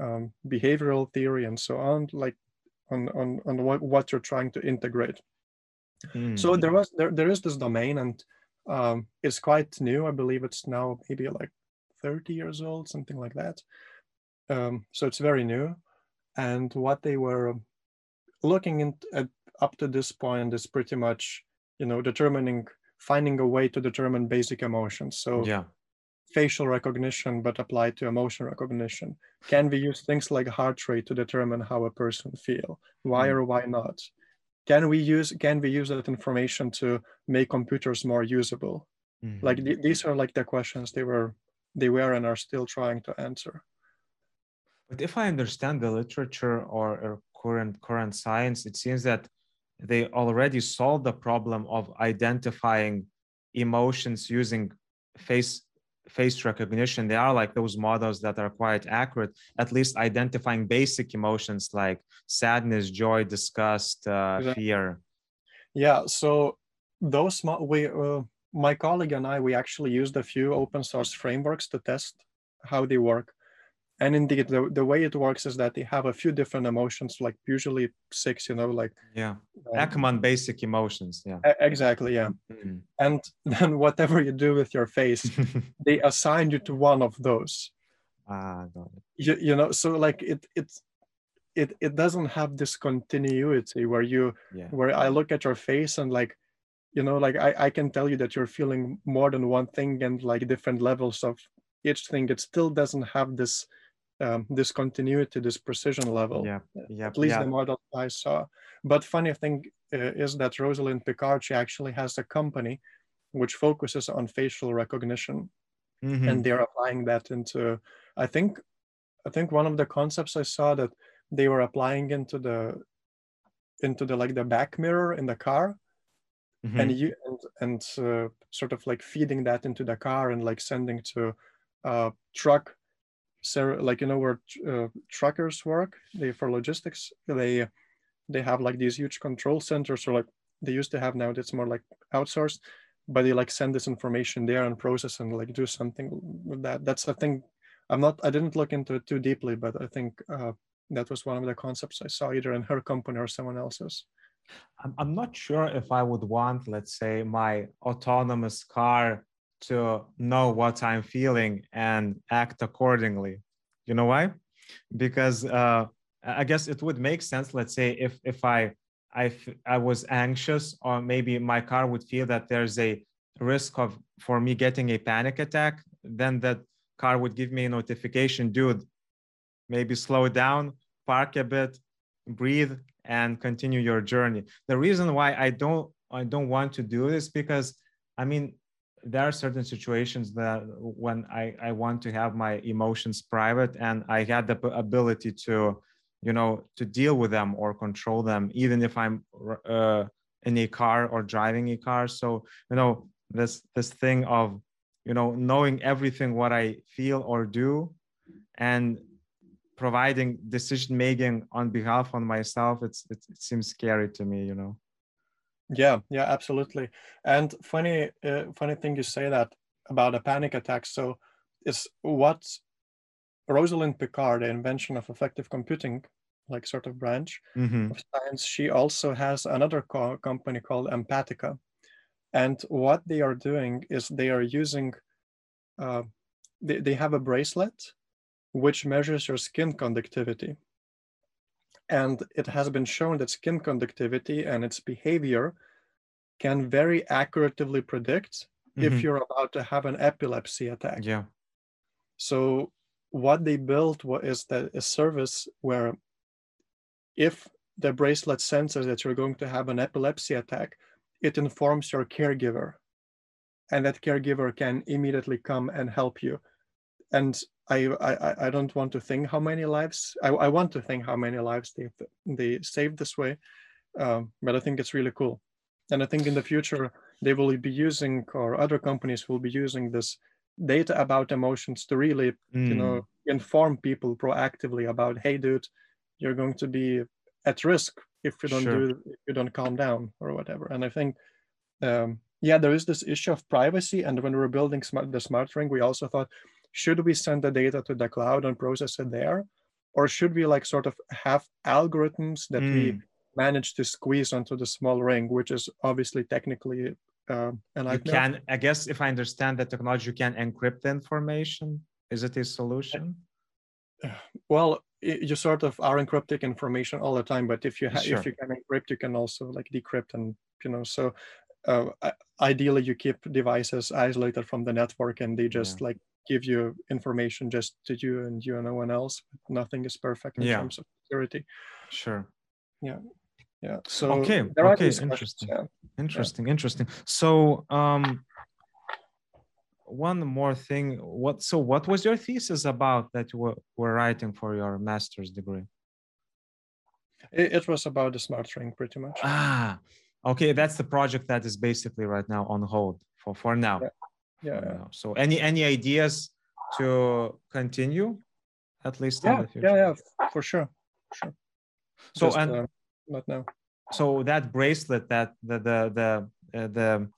Speaker 2: um, behavioral theory and so on. Like, on on on what what you're trying to integrate. Mm. So there was there there is this domain and um, it's quite new. I believe it's now maybe like 30 years old, something like that. Um, so it's very new. And what they were looking in, at up to this point is pretty much, you know, determining, finding a way to determine basic emotions. So
Speaker 1: yeah.
Speaker 2: Facial recognition, but applied to emotion recognition. Can we use things like heart rate to determine how a person feel? Why mm. or why not? Can we use can we use that information to make computers more usable? Mm-hmm. Like th- these are like the questions they were they were and are still trying to answer.
Speaker 1: But if I understand the literature or, or current current science, it seems that they already solved the problem of identifying emotions using face face recognition they are like those models that are quite accurate at least identifying basic emotions like sadness joy disgust uh, exactly. fear
Speaker 2: yeah so those we uh, my colleague and I, we actually used a few open source frameworks to test how they work. And indeed, the, the way it works is that they have a few different emotions, like usually six, you know, like.
Speaker 1: Yeah. Um, Ekman basic emotions. Yeah.
Speaker 2: Exactly. Yeah. Mm-hmm. And then whatever you do with your face, they assign you to one of those.
Speaker 1: Ah, got it.
Speaker 2: You, you know, so like it, it, it, it doesn't have this continuity where you, yeah. where I look at your face and like, you know like I, I can tell you that you're feeling more than one thing and like different levels of each thing it still doesn't have this um, this continuity this precision level
Speaker 1: yeah yeah
Speaker 2: at least
Speaker 1: yeah.
Speaker 2: the model i saw but funny thing uh, is that rosalind picard she actually has a company which focuses on facial recognition
Speaker 1: Mhm.
Speaker 2: and they're applying that into i think i think one of the concepts i saw that they were applying into the into the like the back mirror in the car
Speaker 1: Mhm.
Speaker 2: and you and, and uh, sort of like feeding that into the car and like sending to uh truck ser- like you know where uh, truckers work? They for logistics they they have like these huge control centers or like they used to have now it's more like outsourced but they like send this information there and process and like do something with that. That's a thing i'm not i didn't look into it too deeply but i think uh, that was one of the concepts i saw either in her company or someone else's.
Speaker 1: I'm not sure if I would want, let's say, my autonomous car to know what I'm feeling and act accordingly. You know why? Because uh, I guess it would make sense. Let's say if if I I, I was anxious, or maybe my car would feel that there's a risk of for me getting a panic attack, then that car would give me a notification, dude. Maybe slow down, park a bit, breathe, and continue your journey. The reason why I don't I don't want to do this because I mean there are certain situations that when I, I want to have my emotions private and I had the ability to you know to deal with them or control them even if I'm uh, in a car or driving a car. So you know this this thing of you know knowing everything what I feel or do and providing decision making on behalf on myself it's it, it seems scary to me you know
Speaker 2: yeah yeah absolutely. And funny uh, funny thing you say that about a panic attack. So is what rosalind picard the invention of affective computing like sort of branch
Speaker 1: Mhm.
Speaker 2: of science she also has another co- company called empatica. And what they are doing is they are using uh, they, they have a bracelet which measures your skin conductivity and it has been shown that skin conductivity and its behavior can very accurately predict
Speaker 1: Mhm.
Speaker 2: if you're about to have an epilepsy attack.
Speaker 1: yeah
Speaker 2: So what they built is that a service where if the bracelet senses that you're going to have an epilepsy attack, it informs your caregiver, and that caregiver can immediately come and help you. And I I, I- I don't want to think how many lives I, I want to think how many lives they they saved this way, um, but I think it's really cool. And I think in the future they will be using or other companies will be using this data about emotions to really you
Speaker 1: Mm.
Speaker 2: know inform people proactively about hey dude you're going to be at risk if you don't
Speaker 1: Sure.
Speaker 2: do if you don't calm down or whatever and i think um, yeah there is this issue of privacy and when we were building smart, the smart ring we also thought should we send the data to the cloud and process it there? Or should we like sort of have algorithms that we
Speaker 1: Mm.
Speaker 2: manage to squeeze onto the small ring which is obviously technically um, a
Speaker 1: you
Speaker 2: nightmare?
Speaker 1: can i guess if i understand the technology you can encrypt the information. Is it a solution?
Speaker 2: Well you sort of are encrypting information all the time but if you ha-
Speaker 1: Sure.
Speaker 2: if you can encrypt you can also like decrypt and you know so uh, ideally you keep devices isolated from the network and they just like give you information just to you and you and no one else. Nothing is perfect in
Speaker 1: Yeah.
Speaker 2: terms of security.
Speaker 1: Sure.
Speaker 2: Yeah. Yeah. so
Speaker 1: Okay, okay, interesting.
Speaker 2: yeah.
Speaker 1: interesting interesting. So um one more thing. What so what was your thesis about that you were, were writing for your master's degree?
Speaker 2: It, it was about the smart ring pretty much.
Speaker 1: Ah okay. That's the project that is basically right now on hold for for now.
Speaker 2: Yeah, yeah, yeah.
Speaker 1: so any any ideas to continue at least in
Speaker 2: yeah
Speaker 1: the future
Speaker 2: yeah yeah for sure sure.
Speaker 1: So
Speaker 2: Just,
Speaker 1: and
Speaker 2: uh, not now.
Speaker 1: so that bracelet that the the the uh, the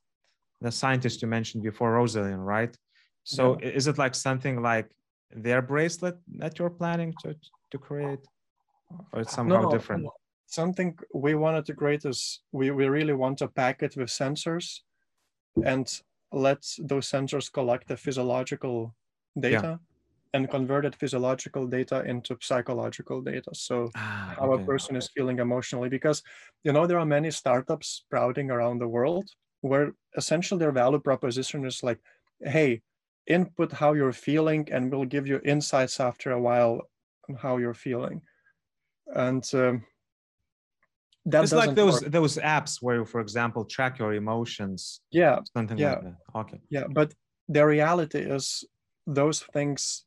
Speaker 1: the scientist you mentioned before rosalind right? So i- is it like something like their bracelet that you're planning to to create? Or it's somehow different?
Speaker 2: no. Something we wanted to create is we, we really want to pack it with sensors and let those sensors collect the physiological data and convert that physiological data into psychological data. So
Speaker 1: ah,
Speaker 2: how
Speaker 1: okay.
Speaker 2: a person is feeling emotionally because you know there are many startups sprouting around the world where essentially their value proposition is like, hey, input how you're feeling and we'll give you insights after a while on how you're feeling. And um,
Speaker 1: that it's like those work. those apps where you, for example, track your emotions.
Speaker 2: Yeah.
Speaker 1: Something
Speaker 2: yeah.
Speaker 1: like that. Okay.
Speaker 2: Yeah, but the reality is those things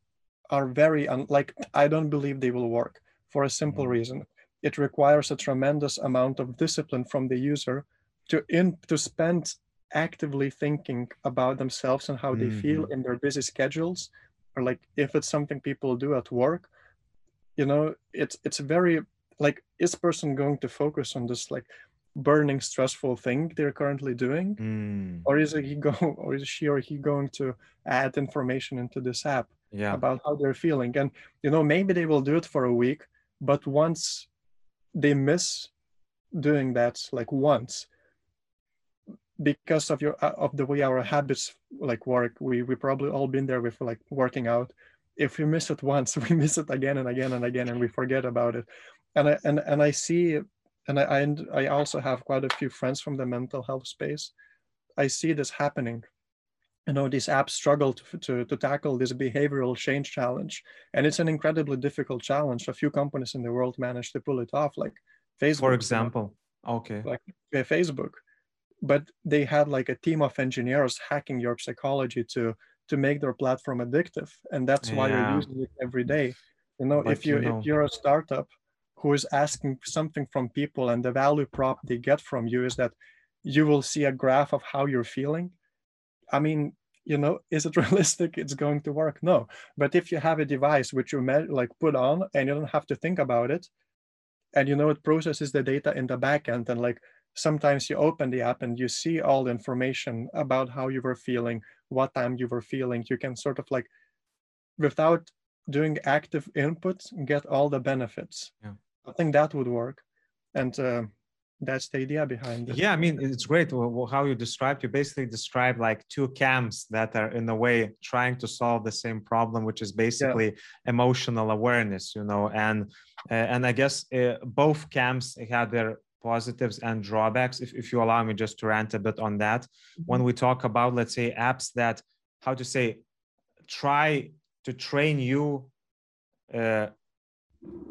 Speaker 2: are very unlike I don't believe they will work for a simple mm-hmm. reason. It requires a tremendous amount of discipline from the user to in to spend actively thinking about themselves and how they mm-hmm. feel in their busy schedules or like if it's something people do at work you know it's it's very like is person going to focus on this like burning stressful thing they're currently doing
Speaker 1: mm.
Speaker 2: or is he go or is she or he going to add information into this app
Speaker 1: yeah.
Speaker 2: about how they're feeling and you know maybe they will do it for a week but once they miss doing that like once because of your uh, of the way our habits like work we we probably all been there with like working out if we miss it once we miss it again and again and again and we forget about it and i and, and i see and I, and I also have quite a few friends from the mental health space. I see this happening. You know these apps struggle to, to, to tackle this behavioral change challenge. And it's an incredibly difficult challenge. A few companies in the world manage to pull it off like facebook.
Speaker 1: For example. Okay.
Speaker 2: Like facebook. But they had like a team of engineers hacking your psychology to to make their platform addictive. And that's why yeah. you're using it every day. You know but if you, you know. if you're a startup who is asking something from people and the value prop they get from you is that you will see a graph of how you're feeling i mean you know is it realistic it's going to work no but if you have a device which you met, like put on and you don't have to think about it and you know it processes the data in the back end and like sometimes you open the app and you see all the information about how you were feeling, what time you were feeling. You can sort of like, without doing active input, get all the benefits.
Speaker 1: Yeah.
Speaker 2: I think that would work. And uh, that's the idea behind it.
Speaker 1: Yeah, I mean, it's great how you described. You basically describe like two camps that are in a way trying to solve the same problem, which is basically yeah. emotional awareness, you know. And uh, and I guess uh, both camps had their positives and drawbacks if, if you allow me just to rant a bit on that mm-hmm. when we talk about let's say apps that how to say try to train you uh,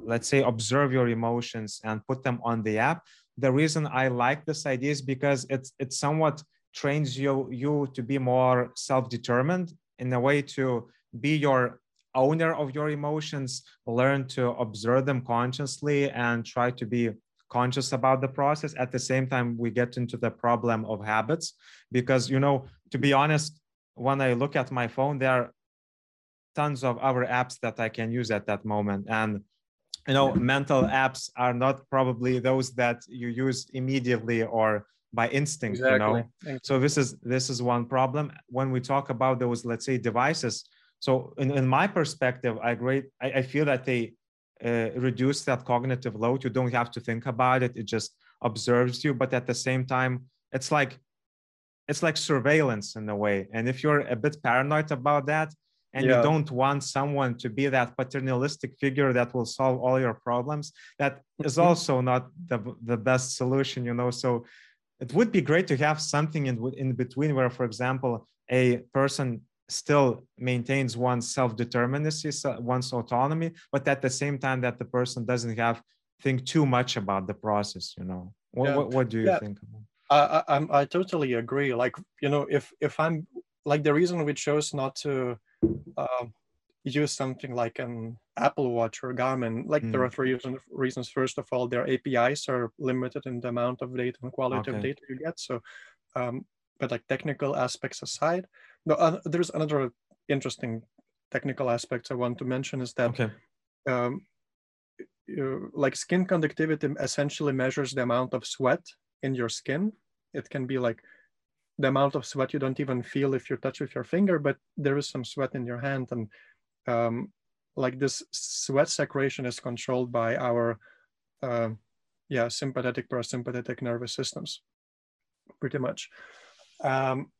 Speaker 1: let's say observe your emotions and put them on the app. The reason i like this idea is because it's it somewhat trains you you to be more self-determined in a way to be your owner of your emotions learn to observe them consciously and try to be conscious about the process. At the same time we get into the problem of habits because you know to be honest when i look at my phone there are tons of other apps that i can use at that moment. And you know mental apps are not probably those that you use immediately or by instinct exactly. you know so this is this is one problem. When we talk about those let's say devices so in, in my perspective i agree I, I feel that they uh, reduce that cognitive load. You don't have to think about it. It just observes you. But at the same time it's like it's like surveillance in a way. And if you're a bit paranoid about that and yeah. you don't want someone to be that paternalistic figure that will solve all your problems that is mm-hmm. also not the, the best solution you know so it would be great to have something in, in between where for example a person still maintains one's self-determinacy, one's autonomy, but at the same time that the person doesn't have think too much about the process. You know, what, yeah. what, what, do you yeah. think?
Speaker 2: I, I I totally agree. Like you know, if if I'm like the reason we chose not to uh, use something like an Apple Watch or Garmin, like mm. there are three reasons. Reasons first of all, their APIs are limited in the amount of data and quality okay. of data you get. So, um, but like technical aspects aside, no, uh, there's another interesting technical aspect I want to mention is that
Speaker 1: okay.
Speaker 2: um, you, like skin conductivity essentially measures the amount of sweat in your skin. It can be like the amount of sweat you don't even feel if you touch with your finger, but there is some sweat in your hand. And um, like this sweat secretion is controlled by our, uh, yeah, sympathetic parasympathetic nervous systems, pretty much. Um,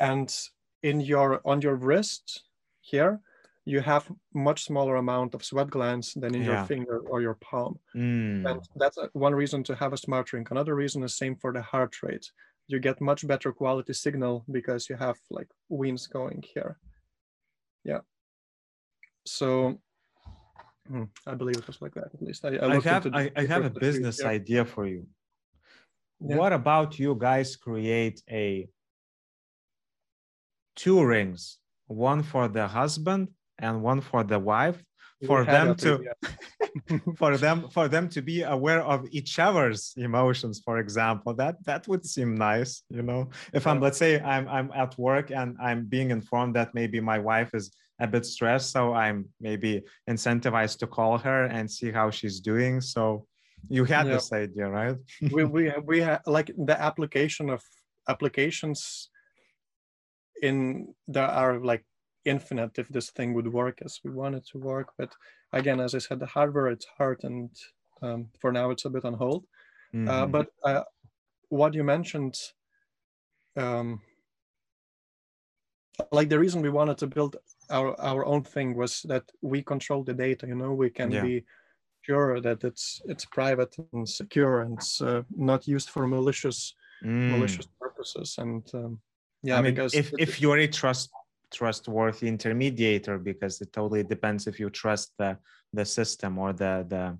Speaker 2: and in your on your wrist here you have much smaller amount of sweat glands than in yeah. your finger or your palm
Speaker 1: mm.
Speaker 2: and that's one reason to have a smart ring another reason is same for the heart rate you get much better quality signal because you have like winds going here. Yeah. So hmm, i believe it was like that at least. I,
Speaker 1: I, I have I, I, have a business idea for you. Yeah. what about you guys create a two rings one for the husband and one for the wife for them to for them for them to be aware of each other's emotions for example. That that would seem nice you know? If i'm let's say i'm i'm at work and i'm being informed that maybe my wife is a bit stressed so i'm maybe incentivized to call her and see how she's doing. So you had yeah. this idea right?
Speaker 2: We we we have like the application of applications in there are like infinite if this thing would work as we want it to work. But again, as I said, the hardware it's hard, and um, for now it's a bit on hold. Uh, mm-hmm. Uh, but uh, what you mentioned, um, like the reason we wanted to build our our own thing was that we control the data. You know, we can yeah. be sure that it's it's private and secure and it's uh, not used for malicious mm. malicious purposes. And um, yeah,
Speaker 1: I mean, because if if you're a trust trustworthy intermediator because it totally depends if you trust the the system or the the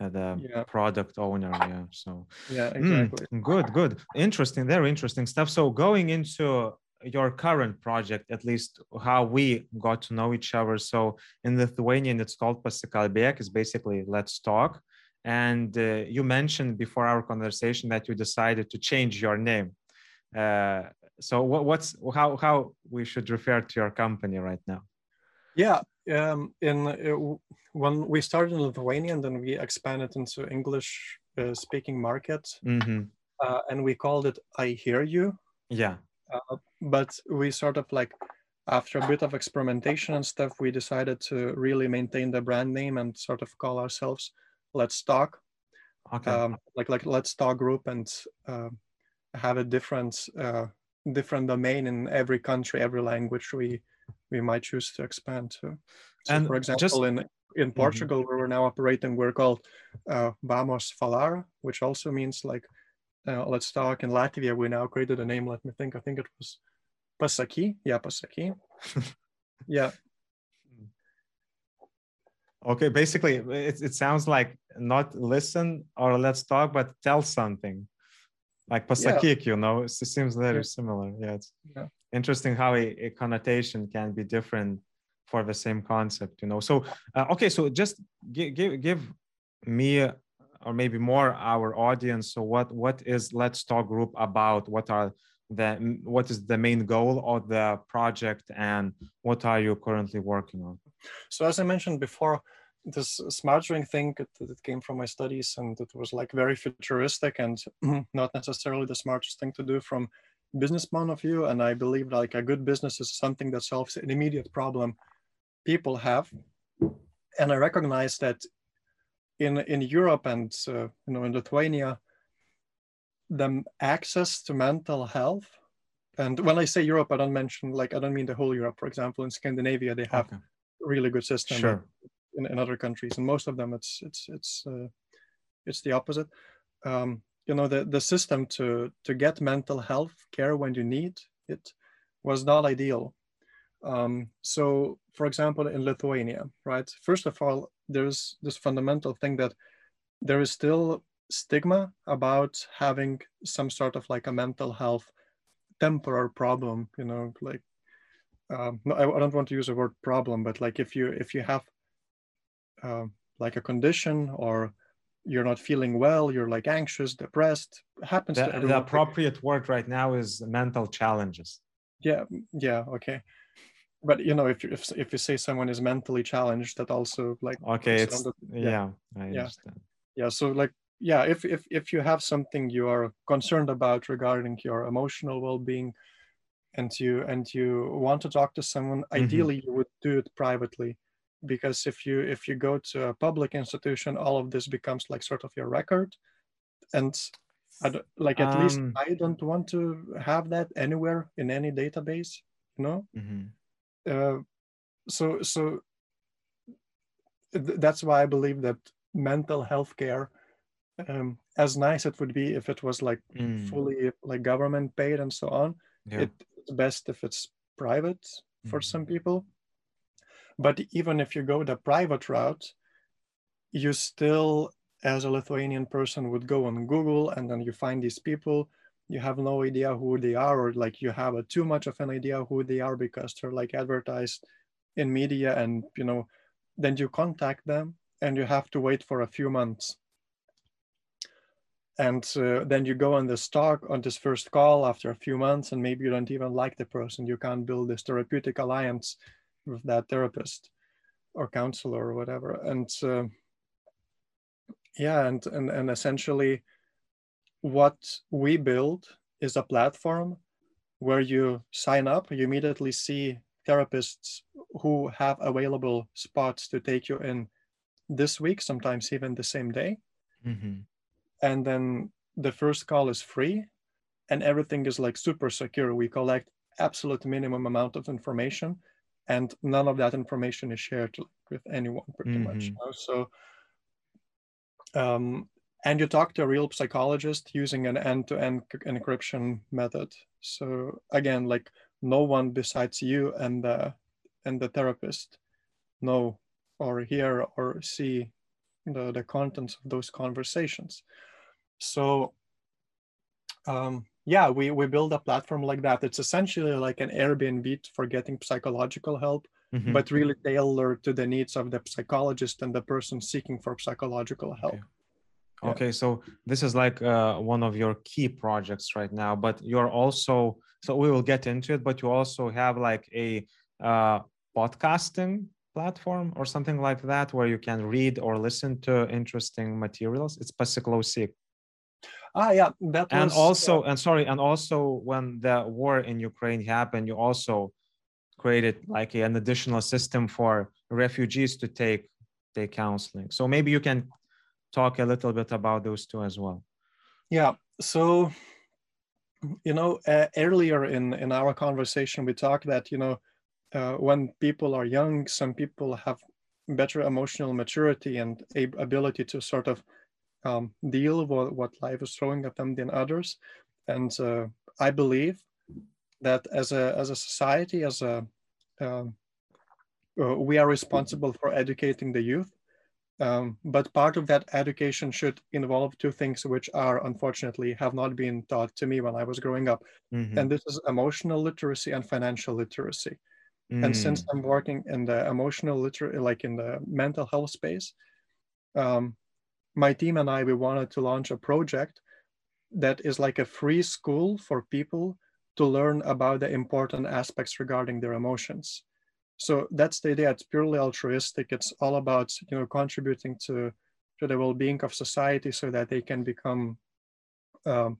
Speaker 1: uh, the yeah. product owner yeah so.
Speaker 2: Yeah hmm, exactly.
Speaker 1: mm, good good. Interesting very interesting stuff. So going into your current project at least how we got to know each other. So in lithuanian it's called pasikalbėk is basically let's talk. And uh, you mentioned before our conversation that you decided to change your name. Uh, so what, what's how how we should refer to your company right now?
Speaker 2: Yeah um, in uh, when we started in lithuanian then we expanded into english uh, speaking market mm-hmm. uh, and we called it i hear you.
Speaker 1: Yeah.
Speaker 2: Uh, but we sort of like after a bit of experimentation and stuff we decided to really maintain the brand name and sort of call ourselves let's talk.
Speaker 1: Okay.
Speaker 2: Um, like like let's talk group and uh, have a different uh, different domain in every country, every language we we might choose to expand to. So and for example, just, in in mm-hmm. Portugal, mm-hmm. where we're now operating, we're called uh, Vamos Falar, which also means like uh, let's talk. In Latvia, we now created a name. Let me think. I think it was Pasaki. Yeah, Pasaki. yeah.
Speaker 1: Okay, basically, it, it sounds like not listen or let's talk, but tell something like pasakik yeah. you know it seems very similar yeah it's yeah. interesting how a, a, connotation can be different for the same concept you know so uh, okay so just give, give give me or maybe more our audience so what what is let's talk group about what are the what is the main goal of the project and what are you currently working on
Speaker 2: so as i mentioned before this smart ring thing it, it, came from my studies and it was like very futuristic and not necessarily the smartest thing to do from business point of view. And i believe like a good business is something that solves an immediate problem people have. And i recognize that in in europe and uh, you know in lithuania the access to mental health and when i say europe i don't mention like i don't mean the whole europe. For example in scandinavia they have okay. really good system.
Speaker 1: Sure
Speaker 2: in, in other countries, and most of them it's it's it's uh, it's the opposite. Um, you know, the the system to to get mental health care when you need it was not ideal. Um, so, for example, in Lithuania, right? First of all, there's this fundamental thing that there is still stigma about having some sort of like a mental health temporary problem. You know, like um, no, I, I don't want to use the word problem, but like if you if you have uh, like a condition or you're not feeling well, you're like anxious, depressed. Happens
Speaker 1: the,
Speaker 2: to everyone.
Speaker 1: The appropriate word right now is mental challenges.
Speaker 2: Yeah, yeah, okay. But you know, if you, if if you say someone is mentally challenged, that also like
Speaker 1: okay, it's yeah, yeah,
Speaker 2: yeah, yeah. So like yeah, if if if you have something you are concerned about regarding your emotional well-being, and you and you want to talk to someone, mm-hmm. ideally you would do it privately because if you if you go to a public institution all of this becomes like sort of your record and like at um, least i don't want to have that anywhere in any database you know mm-hmm. uh, so so th- that's why i believe that mental health care um, as nice it would be if it was like
Speaker 1: Mm,
Speaker 2: fully like government paid and so on.
Speaker 1: yeah.
Speaker 2: It, it's best if it's private for
Speaker 1: Mhm.
Speaker 2: some people. But even if you go the private route, you still, as a Lithuanian person, would go on Google and then you find these people. You have no idea who they are, or like you have a, too much of an idea who they are because they're like advertised in media, and you know, then you contact them and you have to wait for a few months. And uh, then you go on this talk on this first call after a few months and maybe you don't even like the person. You can't build this therapeutic alliance with that therapist or counselor or whatever. And uh, yeah and, and and essentially what we build is a platform where you sign up you immediately see therapists who have available spots to take you in this week sometimes even the same day.
Speaker 1: Mhm.
Speaker 2: and then the first call is free and everything is like super secure. We collect absolute minimum amount of information and none of that information is shared with anyone pretty much
Speaker 1: Mhm.
Speaker 2: you know? so um, and you talk to a real psychologist using an end-to-end encryption method so again like no one besides you and the and the therapist know or hear or see the, the contents of those conversations so um, yeah we, we build a platform like that it's essentially like an airbnb for getting psychological help
Speaker 1: Mhm.
Speaker 2: but really tailored to the needs of the psychologist and the person seeking for psychological help
Speaker 1: Okay.
Speaker 2: Yeah.
Speaker 1: Okay, so this is like uh, one of your key projects right now, but you're also so we will get into it, but you also have like a uh, podcasting platform or something like that where you can read or listen to interesting materials. It's Pasiklausik.
Speaker 2: Ah yeah that
Speaker 1: And
Speaker 2: was
Speaker 1: also, and sorry, and also when the war in Ukraine happened, you also created like an additional system for refugees to take take counseling. So maybe you can talk a little bit about those two as well.
Speaker 2: Yeah. So, you know, uh, earlier in in our conversation, we talked that you know, uh, when people are young, some people have better emotional maturity and ability to sort of um, deal with what life is throwing at them than others. And uh, I believe that as a as a society, as a um, uh, we are responsible for educating the youth um, but part of that education should involve two things which are unfortunately have not been taught to me when i was growing up
Speaker 1: Mhm.
Speaker 2: and this is emotional literacy and financial literacy and since
Speaker 1: Mm,
Speaker 2: i'm working in the emotional literacy like in the mental health space um, my team and i we wanted to launch a project that is like a free school for people to learn about the important aspects regarding their emotions. So that's the idea. It's purely altruistic. It's all about you know contributing to to the well-being of society so that they can become um,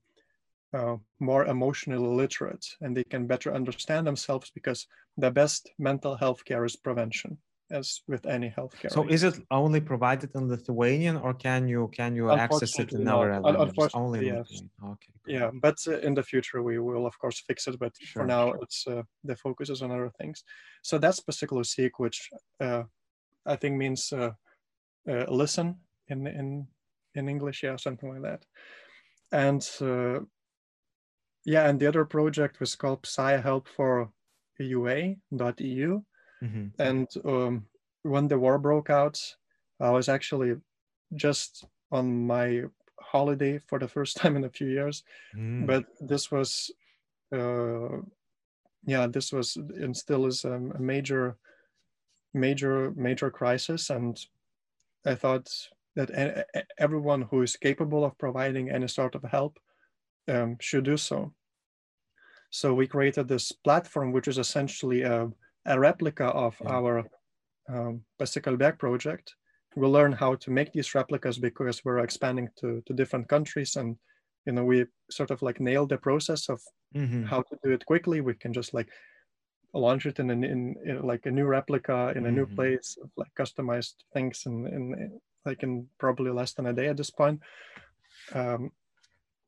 Speaker 2: uh, more emotionally literate and they can better understand themselves because the best mental health care is prevention as with any healthcare
Speaker 1: so is it only provided in Lithuanian or can you can you access it in other. Languages? Only
Speaker 2: yes.
Speaker 1: Lithuanian. Okay. great.
Speaker 2: yeah but uh, in the future we will of course fix it but
Speaker 1: Sure,
Speaker 2: for now it's uh, the focus is on other things so that's Pasiklausik, which uh, i think means uh, uh, listen in in in english yeah something like that and uh, yeah and the other project was called Psy help for ua.eu
Speaker 1: Mhm.
Speaker 2: and um, when the war broke out i was actually just on my holiday for the first time in a few years.
Speaker 1: Mm,
Speaker 2: but this was uh yeah this was and still is a, a major major major crisis. And i thought that everyone who is capable of providing any sort of help um, should do so. So we created this platform which is essentially a, a replica of
Speaker 1: Yeah.
Speaker 2: our um, Pasikalbėk project we'll learn how to make these replicas because we're expanding to, to different countries and you know we sort of like nailed the process of
Speaker 1: mhm.
Speaker 2: how to do it quickly we can just like launch it in, an, in, in like a new replica in a new
Speaker 1: Mhm.
Speaker 2: place of like customized things in, in like in probably less than a day at this point um,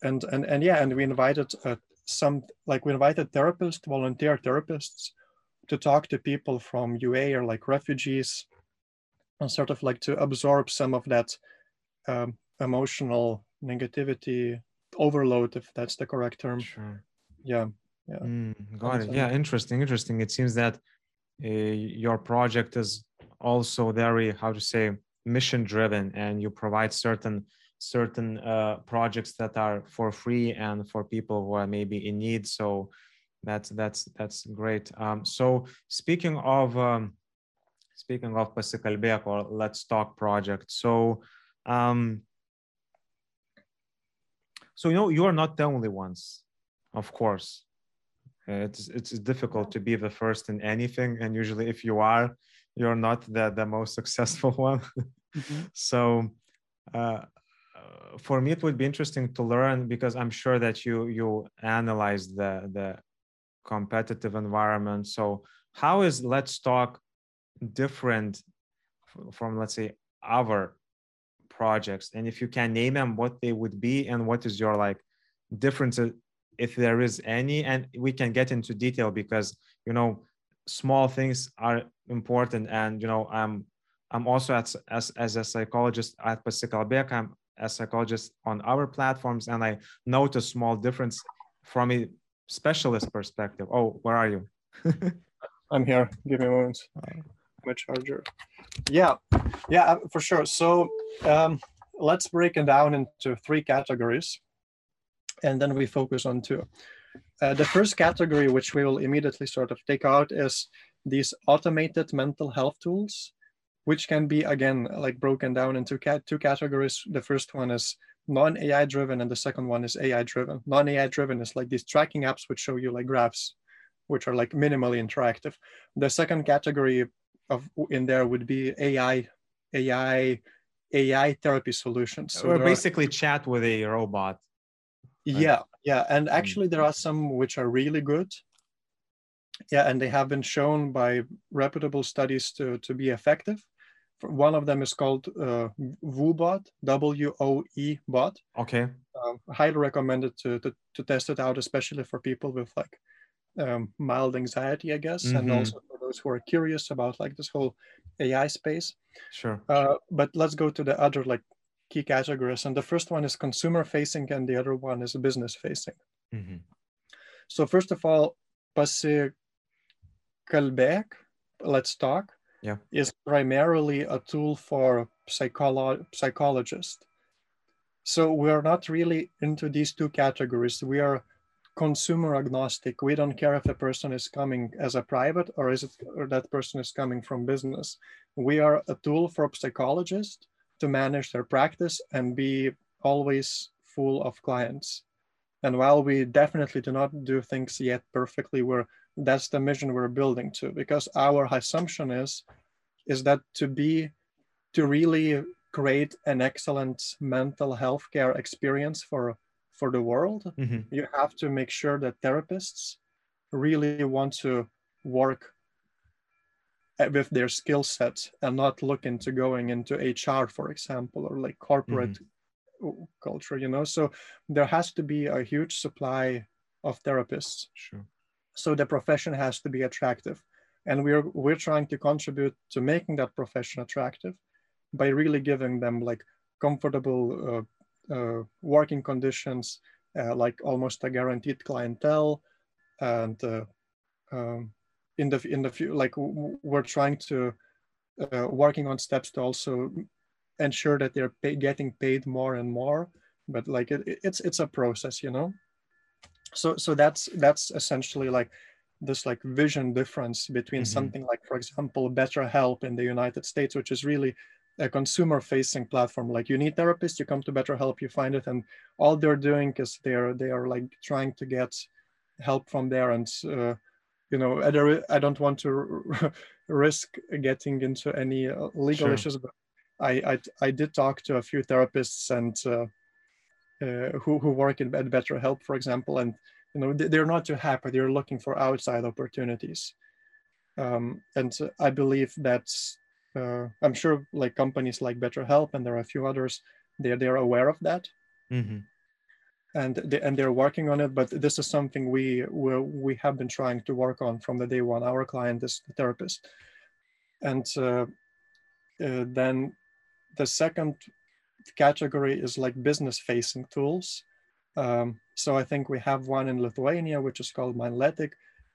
Speaker 2: and and and yeah and we invited uh, some like we invited therapists volunteer therapists to talk to people from ua or like refugees and sort of like to absorb some of that um, emotional negativity overload, if that's the correct term.
Speaker 1: Sure.
Speaker 2: Yeah. Yeah.
Speaker 1: Mm, got it. Yeah. Interesting. Interesting. It seems that uh, your project is also very, how to say, mission driven and you provide certain certain uh, projects that are for free and for people who are maybe in need so that's that's that's great. Um, so speaking of um, speaking of pasikalbėk or let's talk project. So um, so you know you are not the only ones of course. It's it's difficult to be the first in anything and usually if you are you're not the the most successful one. Mm-hmm. so uh, for me it would be interesting to learn because i'm sure that you you analyze the the competitive environment. So how is let's talk different from let's say other projects? And if you can name them what they would be and what is your like difference uh, if there is any? And we can get into detail because you know small things are important. And you know i'm i'm also as as, as a psychologist at pasikalbėk i'm a psychologist on our platforms and i notice small difference from a specialist perspective. Oh where are you?
Speaker 2: I'm here. Give me a moment. My charger. Yeah. Yeah uh, for sure. So um, let's break it down into three categories and then we focus on two. Uh, the first category which we will immediately sort of take out is these automated mental health tools which can be again like broken down into cat- two categories. The first one is non-ai driven and the second one is ai driven. Non-ai driven is like these tracking apps which show you like graphs which are like minimally interactive. The second category of in there would be ai ai ai therapy solutions.
Speaker 1: So or basically are, chat with a robot.
Speaker 2: Yeah yeah. And hmm. actually there are some which are really good. Yeah and they have been shown by reputable studies to, to be effective one of them is called uh, Woebot, W-O-E bot.
Speaker 1: Okay.
Speaker 2: Um, highly recommended to, to, to test it out, especially for people with like um, mild anxiety, I guess, mm-hmm. and also for those who are curious about like this whole AI space.
Speaker 1: Sure.
Speaker 2: Uh, but let's go to the other like key categories, and the first one is consumer facing, and the other one is business facing. Mm-hmm. So first of all, pasikalbėk, let's talk
Speaker 1: yeah.
Speaker 2: is primarily a tool for psycholo- psychologists. So we are not really into these two categories. We are consumer agnostic. We don't care if a person is coming as a private or is it or that person is coming from business. We are a tool for psychologists to manage their practice and be always full of clients. And while we definitely do not do things yet perfectly, we're that's the mission we're building to because our assumption is is that to be to really create an excellent mental health care experience for for the world mm-hmm. you have to make sure that therapists really want to work with their skill set and not look into going into hr for example or like corporate mm-hmm. culture you know so there has to be a huge supply of therapists
Speaker 1: sure
Speaker 2: so the profession has to be attractive. And we're, we're trying to contribute to making that profession attractive by really giving them like comfortable uh, uh, working conditions, uh, like almost a guaranteed clientele. And uh, um, in the, in the few, like we're trying to, uh, working on steps to also ensure that they're pay, getting paid more and more. But like it, it's, it's a process, you know? So so that's that's essentially like this like vision difference between mm-hmm. something like for example betterhelp in the united states which is really a consumer facing platform like you need therapists you come to betterhelp you find it and all they're doing is they're they are like trying to get help from there and uh, you know I don't want to risk getting into any uh, legal sure. issues but I, I, I did talk to a few therapists and uh, uh, who, who work at, at BetterHelp, for example, and you know they're not too happy. They're looking for outside opportunities, um, and I believe that's. Uh, I'm sure like companies like BetterHelp and there are a few others, they're they're aware of that, mm-hmm. and they, and they're working on it. But this is something we we we have been trying to work on from the day one. Our client is the therapist, and uh, uh, then the second category is like business facing tools. Um, so I think we have one in Lithuania, which is called Mindletic,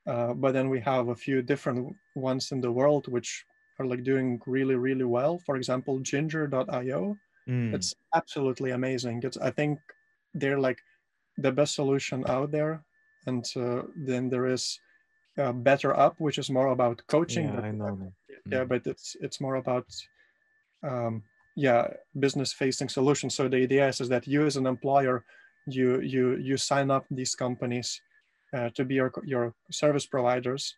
Speaker 2: uh, but then we have a few different ones in the world which are like doing really, really well. For example, ginger.io. Mm. It's absolutely amazing. It's, I think they're like the best solution out there. And uh, then there is uh, BetterUp, which is more about coaching.
Speaker 1: Yeah, but, I know.
Speaker 2: Yeah, mm. but it's it's more about um, yeah business facing solutions. So the idea is, is that you as an employer, you you you sign up these companies uh, to be your your service providers,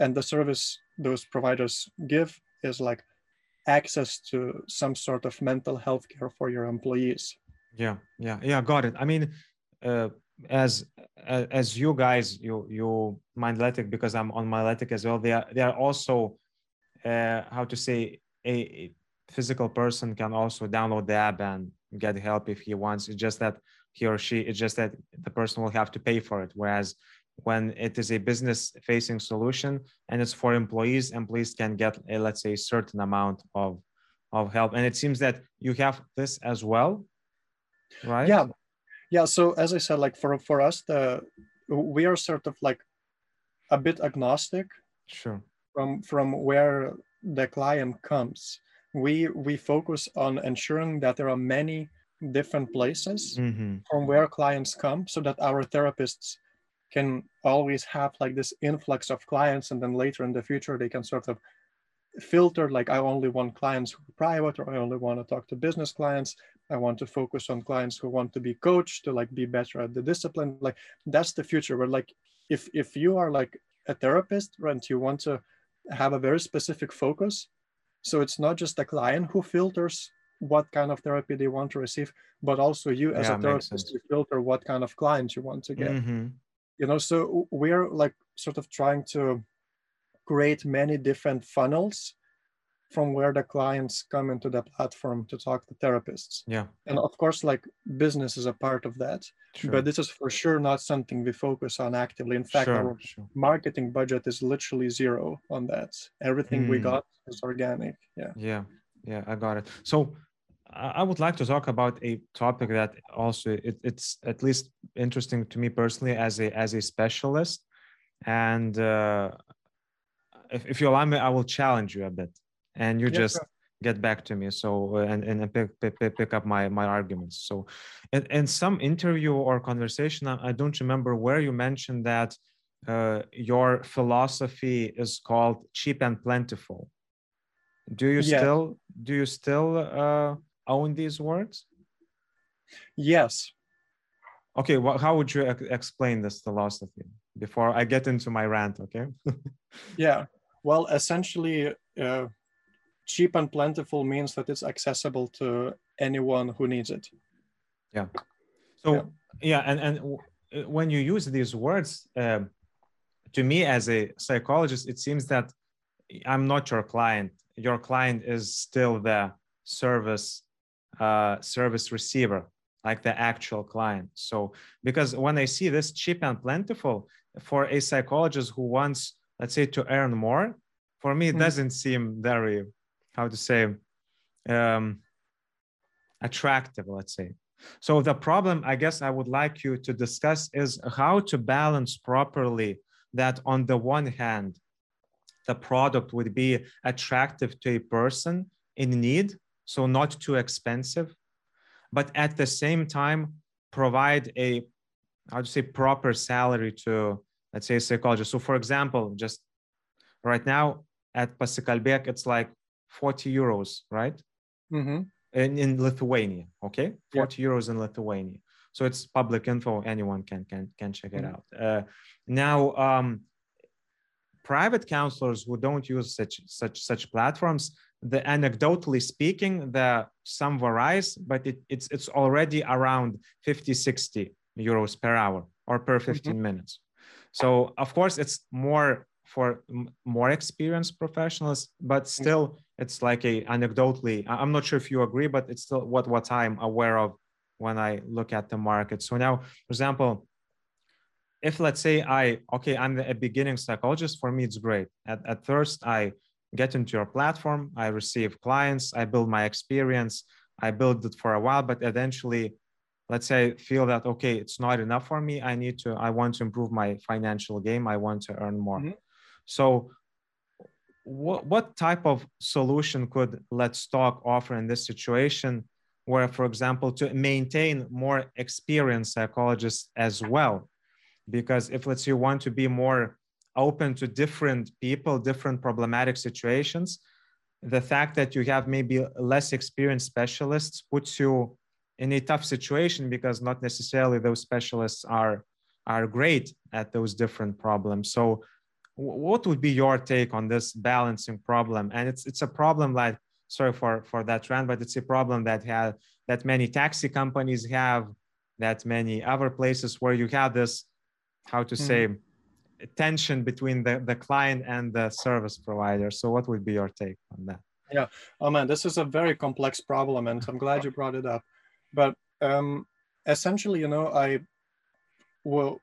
Speaker 2: and the service those providers give is like access to some sort of mental health care for your employees.
Speaker 1: Yeah, yeah, yeah. Got it. I mean, uh, as as you guys, you you Mindletic because I'm on Mindletic as well. They are they are also uh, how to say a physical person can also download the app and get help if he wants. It's just that he or she. It's just that the person will have to pay for it. Whereas when it is a business facing solution and it's for employees employees can get a, let's say a certain amount of of help and it seems that you have this as well right
Speaker 2: yeah yeah so as i said like for for us the we are sort of like a bit agnostic
Speaker 1: sure
Speaker 2: from from where the client comes we we focus on ensuring that there are many different places mm-hmm. from where clients come so that our therapists can always have like this influx of clients and then later in the future they can sort of filter like i only want clients who are private or i only want to talk to business clients i want to focus on clients who want to be coached to like be better at the discipline like that's the future where like if if you are like a therapist and you want to have a very specific focus so it's not just the client who filters what kind of therapy they want to receive but also you as yeah, a therapist you filter what kind of clients you want to get. Mm-hmm. You know so we're like sort of trying to create many different funnels from where the clients come into the platform to talk to therapists.
Speaker 1: Yeah.
Speaker 2: And of course like business is a part of that sure. but this is for sure not something we focus on actively. In fact sure, our sure. marketing budget is literally zero on that. Everything mm. we got is organic yeah.
Speaker 1: Yeah yeah i got it. So I would like to talk about a topic that also it, it's at least interesting to me personally as a as a specialist, and uh, if, if you allow me, I will challenge you a bit, and you yeah, just sure. get back to me. So uh, and and pick pick, pick up my my arguments. So, in, in some interview or conversation, I, I don't remember where you mentioned that uh, your philosophy is called cheap and plentiful. Do you yeah. still do you still uh, own these words?
Speaker 2: Yes.
Speaker 1: Okay, well, how would you explain this philosophy before I get into my rant? Okay.
Speaker 2: yeah. Well, essentially, uh, cheap and plentiful means that it's accessible to anyone who needs it.
Speaker 1: Yeah. So yeah, yeah and and when you use these words, uh, to me as a psychologist, it seems that I'm not your client. Your client is still the service uh, service receiver, like the actual client. So, because when I see this cheap and plentiful for a psychologist who wants, let's say, to earn more, for me, it mm. doesn't seem very, how to say, um, attractive, let's say. So, the problem I guess I would like you to discuss is how to balance properly that on the one hand, the product would be attractive to a person in need so not too expensive, but at the same time provide a how to say proper salary to let's say a psychologist. So for example, just right now at Pasikalbėk, it's like 40 euros, right? Mm-hmm. In, in Lithuania, okay? 40 yeah. euros in Lithuania. So it's public info. Anyone can can can check it mm-hmm. out. Uh, now, um, private counselors who don't use such such such platforms, the anecdotally speaking, the sum varies, but it, it's it's already around 50, 60 euros per hour or per 15 mm-hmm. minutes. So of course it's more for more experienced professionals, but mm-hmm. still it's like a anecdotally. I'm not sure if you agree, but it's still what what I'm aware of when I look at the market. So now, for example, if let's say I okay, I'm a beginning psychologist, for me it's great. At, at first I get into your platform, I receive clients, I build my experience, I build it for a while, but eventually, let's say, feel that okay, it's not enough for me. I need to, I want to improve my financial game. I want to earn more. Mm-hmm. So, what what type of solution could Let's Talk offer in this situation? Where, for example, to maintain more experienced psychologists as well, because if let's say you want to be more open to different people, different problematic situations, the fact that you have maybe less experienced specialists puts you in a tough situation because not necessarily those specialists are are great at those different problems so what would be your take on this balancing problem and it's it's a problem like sorry for for that rant but it's a problem that had that many taxi companies have that many other places where you have this how to mm. say tension between the, the client and the service provider. So what would be your take on that?
Speaker 2: Yeah, oh man, this is a very complex problem and I'm glad you brought it up. But um, essentially, you know, I will,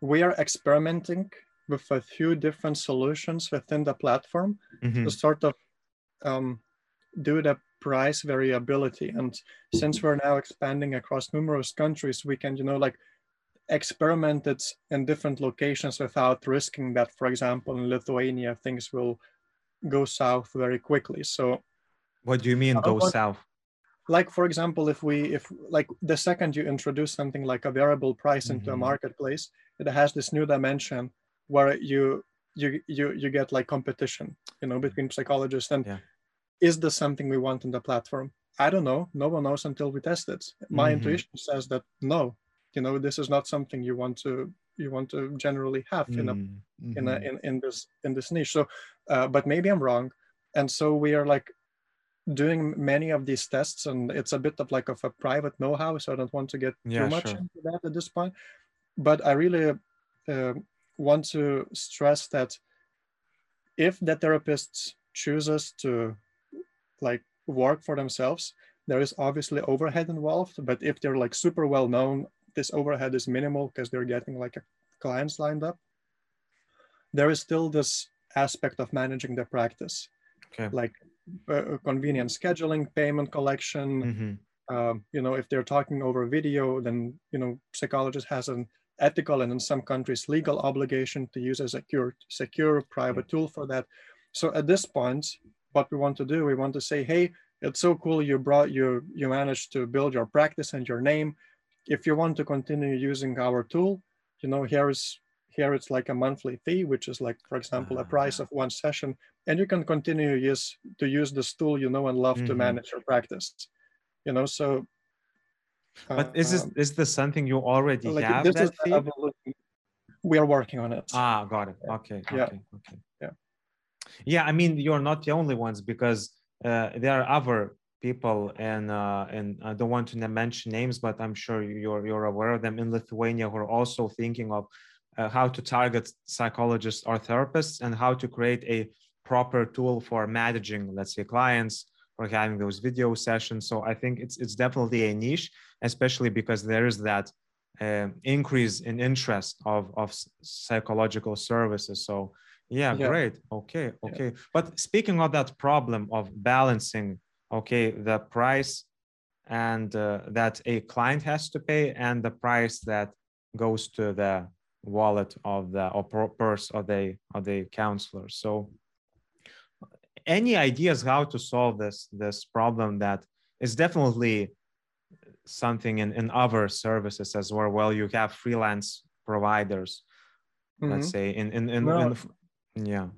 Speaker 2: we are experimenting with a few different solutions within the platform mm-hmm. to sort of um, do the price variability. And since we're now expanding across numerous countries, we can, you know, like experimented in different locations without risking that, for example, in Lithuania, things will go south very quickly. So,
Speaker 1: what do you mean go want, south?
Speaker 2: Like, for example, if we, if like the second you introduce something like a variable price mm-hmm. into a mm-hmm. marketplace, it has this new dimension where you you you you get like competition, you know, between psychologists and. Yeah. Is this something we want in the platform? I don't know. No one knows until we test it. My mm-hmm. intuition says that no, you know this is not something you want to you want to generally have in a mm-hmm. in a mm-hmm. in, in this in this niche so uh, but maybe i'm wrong and so we are like doing many of these tests and it's a bit of like of a private know-how so i don't want to get yeah, too much sure. into that at this point but i really uh, want to stress that if the therapists chooses to like work for themselves there is obviously overhead involved but if they're like super well known this overhead is minimal because they're getting like a clients lined up, there is still this aspect of managing the practice, okay. like uh, convenient scheduling, payment collection. Mm-hmm. Uh, you know, if they're talking over video, then you know, psychologist has an ethical and in some countries legal obligation to use a secure, secure private tool for that. So at this point, what we want to do, we want to say, hey, it's so cool you brought you you managed to build your practice and your name if you want to continue using our tool, you know, here is here it's like a monthly fee, which is like, for example, a price ah. of one session, and you can continue use to use this tool, you know, and love mm-hmm. to manage your practice. You know, so.
Speaker 1: But is this um, is this something you already like have? That fee?
Speaker 2: We are working on it.
Speaker 1: Ah, got it. Okay. Yeah. Okay. Okay. Yeah. Yeah, I mean, you're not the only ones because uh, there are other people and uh, and I don't want to mention names, but I'm sure you're you're aware of them in Lithuania who are also thinking of uh, how to target psychologists or therapists and how to create a proper tool for managing, let's say, clients or having those video sessions. So I think it's it's definitely a niche, especially because there is that uh, increase in interest of of psychological services. So yeah, yeah. great. Okay, okay. Yeah. But speaking of that problem of balancing okay the price and uh, that a client has to pay and the price that goes to the wallet of the or purse of the of the counselor so any ideas how to solve this this problem that is definitely something in, in other services as well well you have freelance providers mm-hmm. let's say in in, in, well, in yeah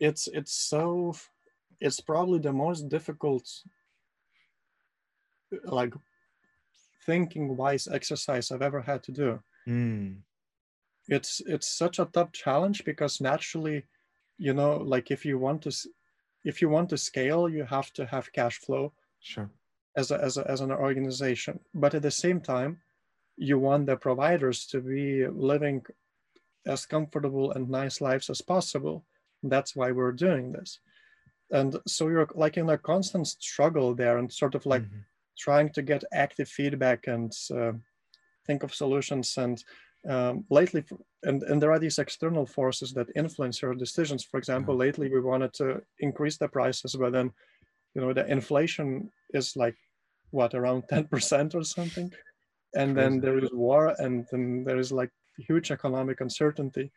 Speaker 2: it's it's so it's probably the most difficult like thinking wise exercise I've ever had to do. Mm. It's it's such a tough challenge because naturally, you know, like if you want to if you want to scale, you have to have cash flow.
Speaker 1: Sure.
Speaker 2: As a, as a, as an organization, but at the same time, you want the providers to be living as comfortable and nice lives as possible. That's why we're doing this. And so you're like in a constant struggle there and sort of like mm-hmm trying to get active feedback and uh, think of solutions. And um, lately, and, and there are these external forces that influence your decisions. For example, lately we wanted to increase the prices, but then, you know, the inflation is like what around 10% or something? And then there is war and then there is like huge economic uncertainty.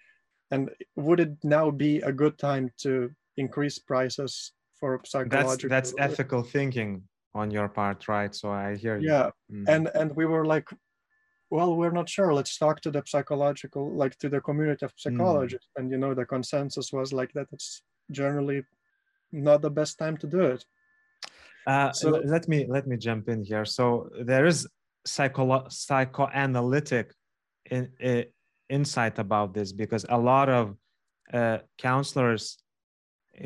Speaker 2: And would it now be a good time to increase prices for psychological
Speaker 1: that's that's ethical thinking on your part right? So i hear
Speaker 2: you. Yeah. Mm. and and we were like well we're not sure let's talk to the psychological like to the community of mm. psychologists mm. and you know the consensus was like that it's generally not the best time to do it
Speaker 1: uh, so let me let me jump in here so there is psycho psychoanalytic in, in, insight about this because a lot of uh, counselors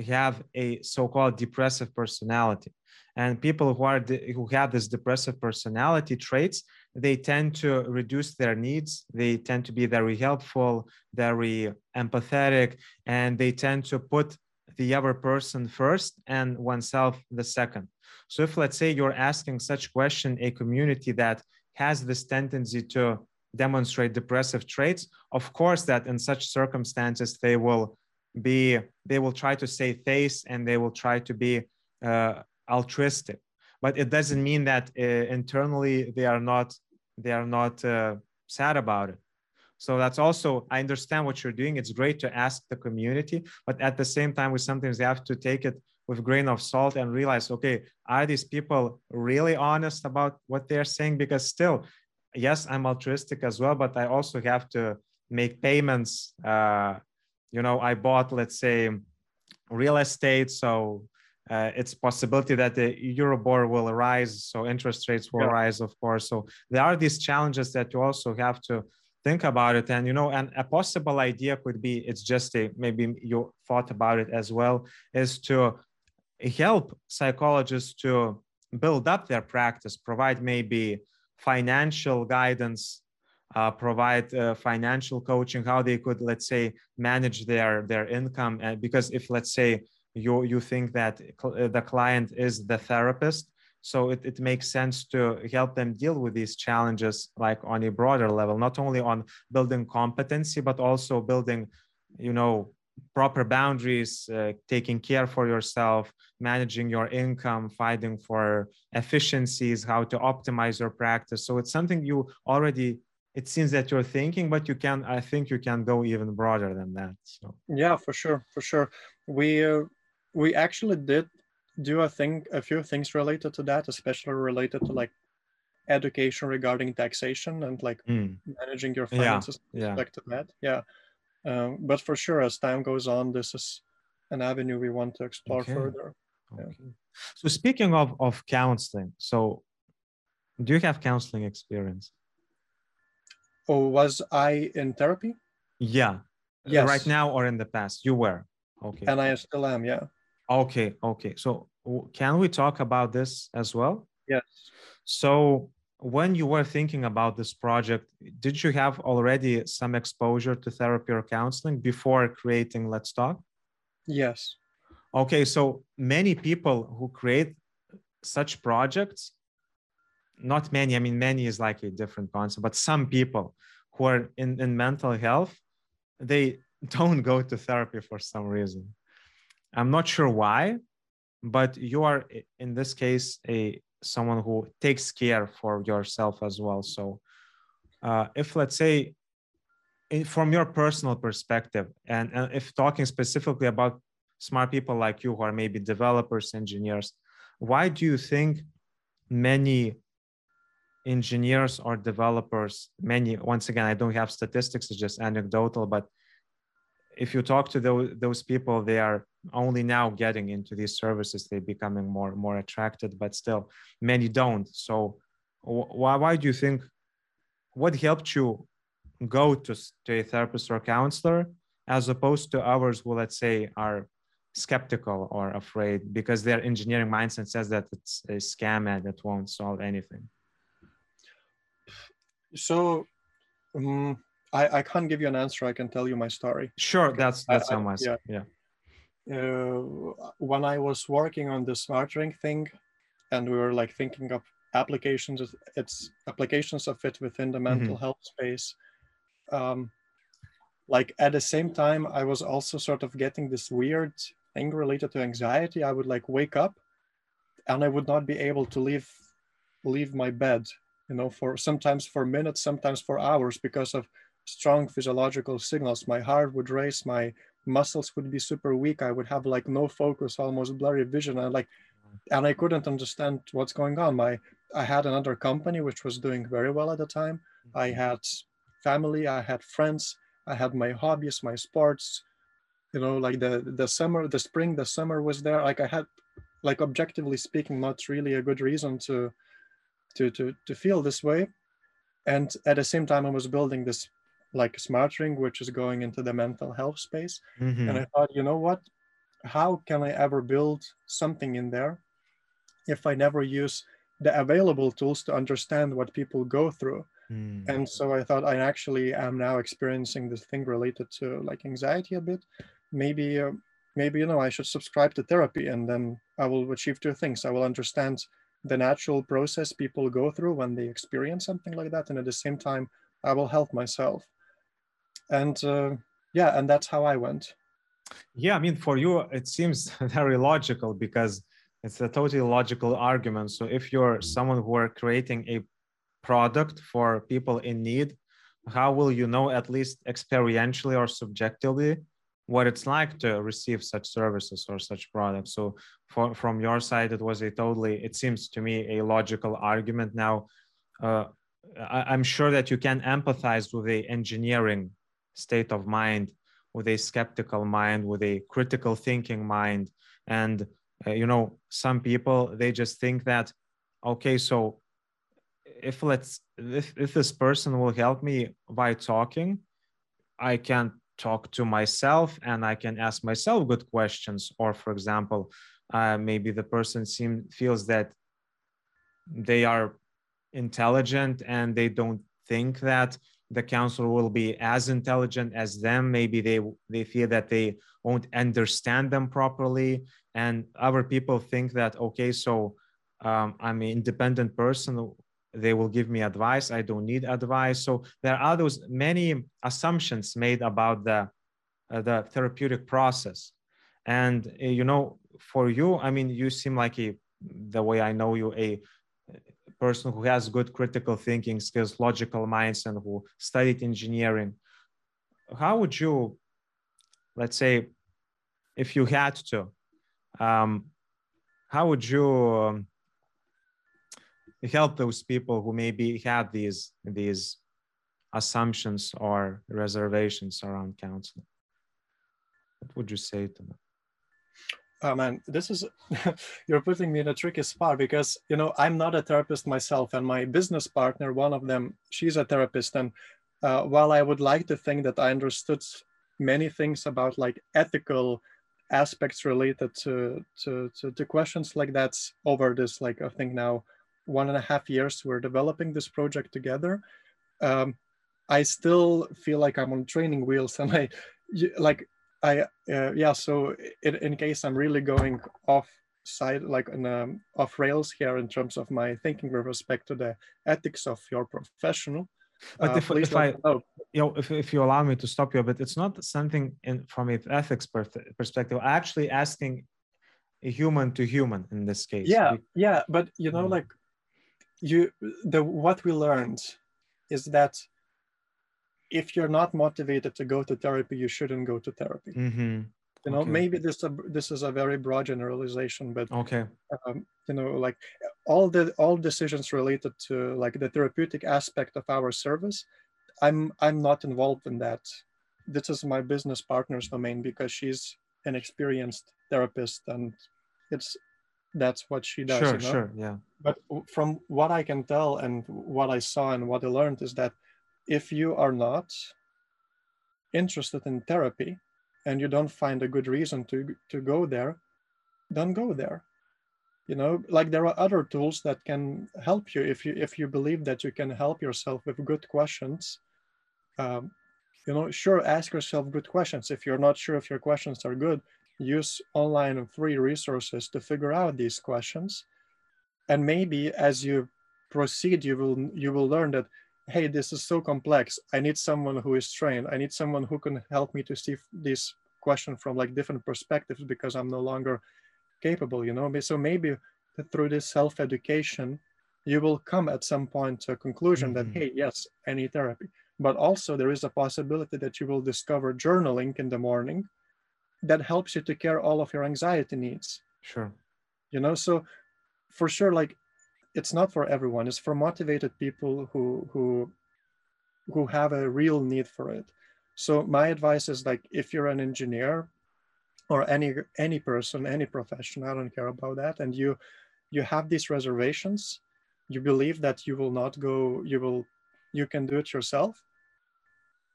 Speaker 1: have a so-called depressive personality. And people who are who have this depressive personality traits they tend to reduce their needs they tend to be very helpful very empathetic and they tend to put the other person first and oneself the second. So if let's say you're asking such question a community that has this tendency to demonstrate depressive traits of course that in such circumstances they will be they will try to save face and they will try to be uh, altruistic. But it doesn't mean that uh, internally they are not they are not uh, sad about it. So that's also i understand what you're doing. It's great to ask the community but at the same time we sometimes have to take it with grain of salt and realize okay are these people really honest about what they're saying? Because still yes i'm altruistic as well but i also have to make payments uh, you know i bought let's say real estate. So uh, it's possibility that the euribor will rise so interest rates will yeah. rise of course. So there are these challenges that you also have to think about it. And you know and a possible idea could be it's just a maybe you thought about it as well is to help psychologists to build up their practice provide maybe financial guidance uh, provide uh, financial coaching how they could let's say manage their their income. And because if let's say you you think that cl- uh, the client is the therapist so it, it makes sense to help them deal with these challenges like on a broader level not only on building competency but also building you know proper boundaries uh, taking care for yourself managing your income fighting for efficiencies how to optimize your practice. So it's something you already it seems that you're thinking but you can i think you can go even broader than that so
Speaker 2: yeah for sure for sure we uh, we actually did do a thing a few things related to that especially related to like education regarding taxation and like mm. managing your finances
Speaker 1: yeah, yeah.
Speaker 2: to that yeah um, but for sure as time goes on this is an avenue we want to explore okay. further okay. Yeah.
Speaker 1: so speaking of of counseling so do you have counseling experience
Speaker 2: Oh, was I in therapy?
Speaker 1: Yeah. Yes. Right now or in the past? You were. Okay.
Speaker 2: And I still am, yeah.
Speaker 1: Okay. Okay. So can we talk about this as well?
Speaker 2: Yes.
Speaker 1: So when you were thinking about this project, did you have already some exposure to therapy or counseling before creating Let's Talk?
Speaker 2: Yes.
Speaker 1: Okay. So many people who create such projects not many i mean many is like a different concept but some people who are in, in mental health they don't go to therapy for some reason. I'm not sure why but you are in this case a someone who takes care for yourself as well. So uh, if let's say in, from your personal perspective and, and if talking specifically about smart people like you who are maybe developers engineers why do you think many engineers or developers many once again i don't have statistics it's just anecdotal but if you talk to those, those people they are only now getting into these services they're becoming more more attracted but still many don't. So why, why do you think what helped you go to, to a therapist or counselor as opposed to others who let's say are skeptical or afraid? Because their engineering mindset says that it's a scam and it won't solve anything
Speaker 2: so um, I, I can't give you an answer. I can tell you my story.
Speaker 1: Sure, that's that's I, how much. Yeah. yeah.
Speaker 2: Uh, when I was working on the smart ring thing, and we were like thinking of applications, it's applications of it within the mental mm-hmm. health space. Um, like at the same time, I was also sort of getting this weird thing related to anxiety. I would like wake up, and I would not be able to leave leave my bed you know for sometimes for minutes sometimes for hours because of strong physiological signals. My heart would race my muscles would be super weak i would have like no focus almost blurry vision and like and i couldn't understand what's going on. My i had another company which was doing very well at the time. I
Speaker 1: Mm-hmm.
Speaker 2: had family i had friends i had my hobbies my sports you know like the the summer the spring the summer was there. Like i had like objectively speaking not really a good reason to to to to feel this way. And at the same time i was building this like smart ring which is going into the mental health space.
Speaker 1: Mhm.
Speaker 2: and i thought you know what? How can i ever build something in there if i never use the available tools to understand what people go through?
Speaker 1: Mm.
Speaker 2: and so i thought i actually am now experiencing this thing related to like anxiety a bit. Maybe uh, maybe you know i should subscribe to therapy and then i will achieve two things. I will understand the natural process people go through when they experience something like that and at the same time i will help myself and uh, yeah and that's how i went
Speaker 1: Yeah, I mean, for you, it seems very logical because it's a totally logical argument. So if you're someone who are creating a product for people in need, how will you know, at least experientially or subjectively, what it's like to receive such services or such products? So for, from your side, it was a totally, it seems to me, a logical argument. Now, uh, I, I'm sure that you can empathize with the engineering state of mind with a skeptical mind with a critical thinking mind and uh, you know some people they just think that okay so if let's if, if this person will help me by talking i can talk to myself and i can ask myself good questions. Or for example uh, maybe the person seem, feels that they are intelligent and they don't think that the counselor will be as intelligent as them. Maybe they they feel that they won't understand them properly. And other people think that okay so um, i'm an independent person they will give me advice. I don't need advice. So there are those many assumptions made about the uh, the therapeutic process. And uh, you know for you i mean you seem like a the way i know you a person who has good critical thinking skills, logical minds, and who studied engineering, how would you, let's say, if you had to, um, how would you um, help those people who maybe had these these assumptions or reservations around counseling? What would you say to them?
Speaker 2: Oh man, this is you're putting me in a tricky spot because you know I'm not a therapist myself, and my business partner, one of them, she's a therapist. And uh, while I would like to think that I understood many things about like ethical aspects related to to to, to questions like that over this like I think now one and a half years we're developing this project together. Um, I still feel like I'm on training wheels, and I like I uh, yeah. So in, in case I'm really going off side, like in, um, off rails here in terms of my thinking with respect to the ethics of your professional.
Speaker 1: But
Speaker 2: uh,
Speaker 1: if, if I,
Speaker 2: know.
Speaker 1: you know, if, if you allow me to stop you, but it's not something in from an ethics per- perspective. Actually, asking a human to human in this case.
Speaker 2: yeah, yeah, but you know,
Speaker 1: Mm.
Speaker 2: like you, the what we learned is that if you're not motivated to go to therapy, you shouldn't go to therapy.
Speaker 1: Mhm.
Speaker 2: You know,
Speaker 1: Okay.
Speaker 2: maybe this a, this is a very broad generalization, but
Speaker 1: Okay.
Speaker 2: um, you know like all the all decisions related to like the therapeutic aspect of our service i'm i'm not involved in that this is my business partner's domain because she's an experienced therapist and it's that's what she does
Speaker 1: sure.
Speaker 2: you know?
Speaker 1: Sure. Yeah.
Speaker 2: but from what i can tell and what i saw and what i learned is that if you are not interested in therapy and you don't find a good reason to to go there don't go there you know like there are other tools that can help you if you if you believe that you can help yourself with good questions um, you know sure ask yourself good questions if you're not sure if your questions are good use online and free resources to figure out these questions. And maybe as you proceed you will you will learn that hey this is so complex. I need someone who is trained. I need someone who can help me to see this question from like different perspectives because i'm no longer capable you know? So maybe through this self-education you will come at some point to a conclusion
Speaker 1: Mm-hmm.
Speaker 2: that hey yes i need therapy. But also there is a possibility that you will discover journaling in the morning that helps you to care all of your anxiety needs.
Speaker 1: Sure.
Speaker 2: you know so for sure like it's not for everyone. It's for motivated people who who who have a real need for it. So my advice is like if you're an engineer or any any person any profession i don't care about that and you you have these reservations you believe that you will not go you will you can do it yourself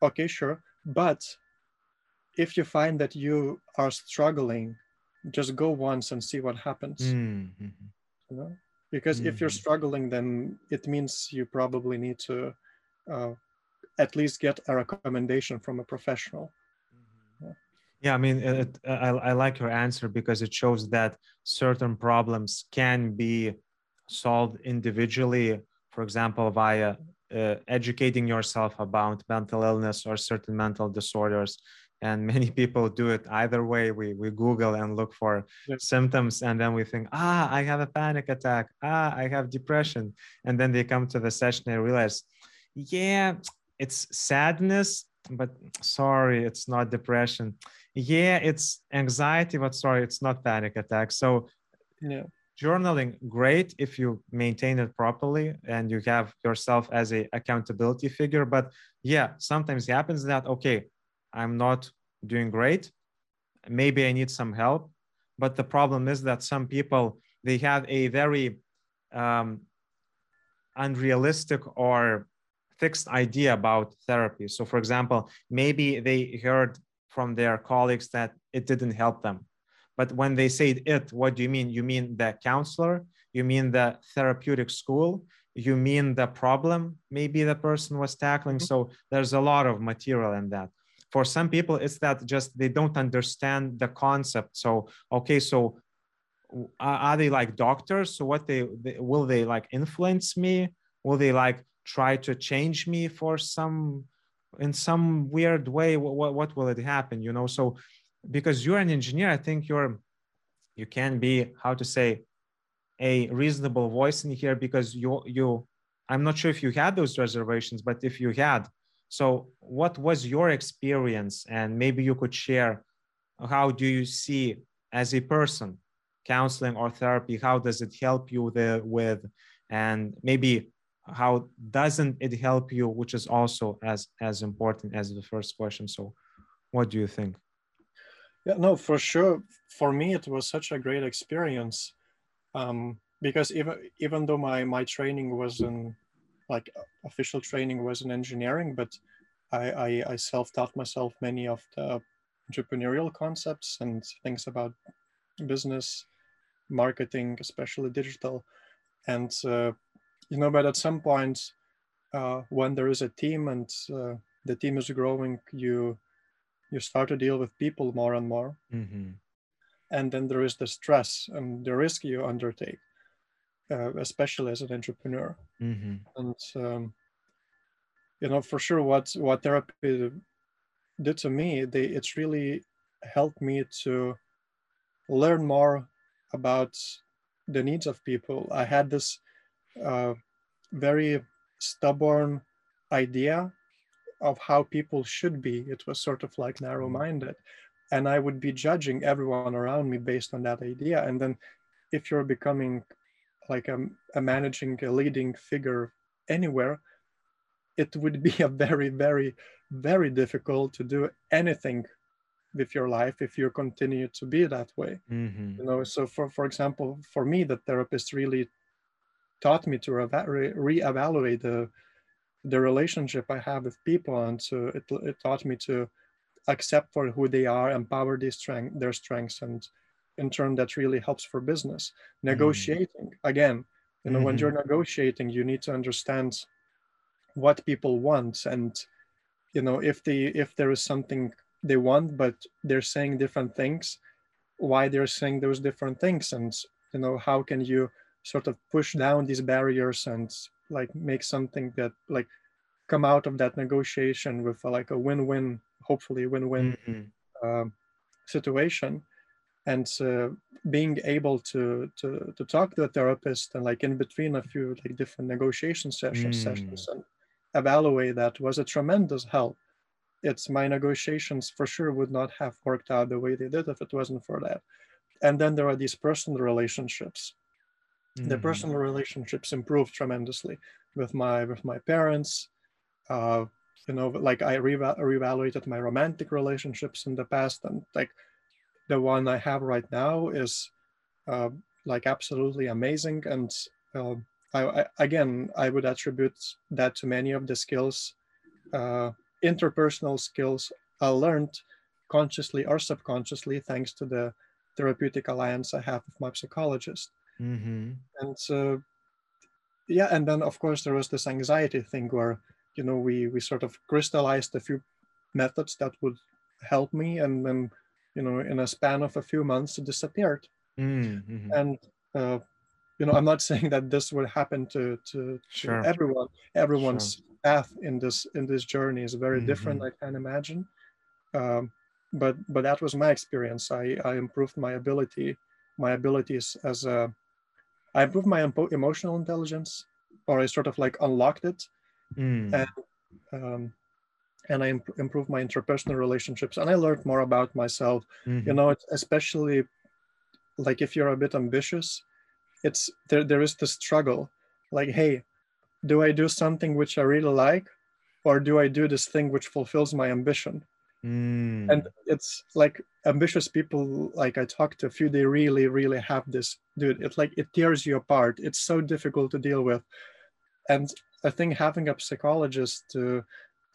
Speaker 2: okay sure. But if you find that you are struggling just go once and see what happens
Speaker 1: Mhm.
Speaker 2: you know because if you're
Speaker 1: Mhm.
Speaker 2: struggling then it means you probably need to uh, at least get a recommendation from a professional
Speaker 1: Yeah, I mean, it, I, I like your answer because it shows that certain problems can be solved individually. For example, via uh, educating yourself about mental illness or certain mental disorders. And many people do it either way. We, we Google and look for
Speaker 2: Yes.
Speaker 1: symptoms, and then we think, ah, I have a panic attack. Ah, I have depression. And then they come to the session and realize, yeah, it's sadness, but sorry, it's not depression yeah it's anxiety but sorry it's not panic attack so
Speaker 2: yeah
Speaker 1: journaling great if you maintain it properly and you have yourself as a accountability figure but yeah sometimes it happens that okay i'm not doing great maybe i need some help but the problem is that some people they have a very um, unrealistic or fixed idea about therapy so for example maybe they heard from their colleagues that it didn't help them. But when they say it, what do you mean? You mean the counselor? You mean the therapeutic school? You mean the problem maybe the person was tackling? So there's a lot of material in that. For some people, it's that just they don't understand the concept. So, okay, so are, they like doctors? So what they, they will they like influence me? Will they like try to change me for some in some weird way what, what will it happen you know so because you're an engineer i think you're you can be how to say a reasonable voice in here because you you i'm not sure if you had those reservations but if you had so what was your experience? And maybe you could share how do you see as a person counseling or therapy? How does it help you the, with? And maybe how doesn't it help you which is also as as important as the first question. So what do you think?
Speaker 2: Yeah no for sure. For me it was such a great experience. Um, because even even though my my training was in like official training was in engineering but i i, I self-taught myself many of the entrepreneurial concepts and things about business marketing especially digital. And uh, you know but at some point uh, when there is a team and uh, the team is growing you you start to deal with people more and more.
Speaker 1: Mm-hmm.
Speaker 2: and then there is the stress and the risk you undertake uh, especially as an entrepreneur
Speaker 1: Mm-hmm.
Speaker 2: and um, you know for sure what what therapy did to me they it's really helped me to learn more about the needs of people i had this uh, very stubborn idea of how people should be. It was sort of like narrow minded. And I would be judging everyone around me based on that idea. And then if you're becoming like a, a managing, a leading figure anywhere, it would be a very, very, very difficult to do anything with your life if you continue to be that way.
Speaker 1: Mm-hmm.
Speaker 2: You know, so for for example, for me, the therapist really taught me to re- reevaluate the the relationship I have with people, and so it, it taught me to accept for who they are, empower their strength, their strengths, and in turn that really helps for business. Negotiating mm-hmm. again, you know, mm-hmm. when you're negotiating, you need to understand what people want, and you know if they if there is something they want, but they're saying different things, why they're saying those different things, and you know how can you sort of push down these barriers and like make something that like come out of that negotiation with a, like a win-win hopefully win-win mm-hmm. uh, situation and uh, being able to, to to talk to a therapist and like in between a few like different negotiation sessions, mm. sessions and evaluate that was a tremendous help. It's my negotiations for sure would not have worked out the way they did if it wasn't for that. And then there are these personal relationships. Mm-hmm. The personal relationships improved tremendously with my with my parents. Uh, you know, like I re- reevaluated my romantic relationships in the past, and like the one I have right now is uh, like absolutely amazing. And uh, I, I, again, I would attribute that to many of the skills, uh, interpersonal skills I learned consciously or subconsciously thanks to the therapeutic alliance I have with my psychologist. Mm-hmm. And so, yeah, and then of course there was this anxiety thing where you know we we sort of crystallized a few methods that would help me, and then you know in a span of a few months it disappeared. Mm-hmm. And uh, you know I'm not saying that this would happen to to, sure. to everyone. Everyone's sure. path in this in this journey is very mm-hmm. different. I can imagine. Um, but but that was my experience. I, I improved my ability, my abilities as a, I improved my emotional intelligence, or I sort of like unlocked it, mm. and um, and I imp- improved my interpersonal relationships, and I learned more about myself. Mm-hmm. You know, especially like if you're a bit ambitious, it's there. There is the struggle, like, hey, do I do something which I really like, or do I do this thing which fulfills my ambition? Mm. And it's like ambitious people, like I talked to a few, they really, really have this, dude. It's like it tears you apart. It's so difficult to deal with. And I think having a psychologist to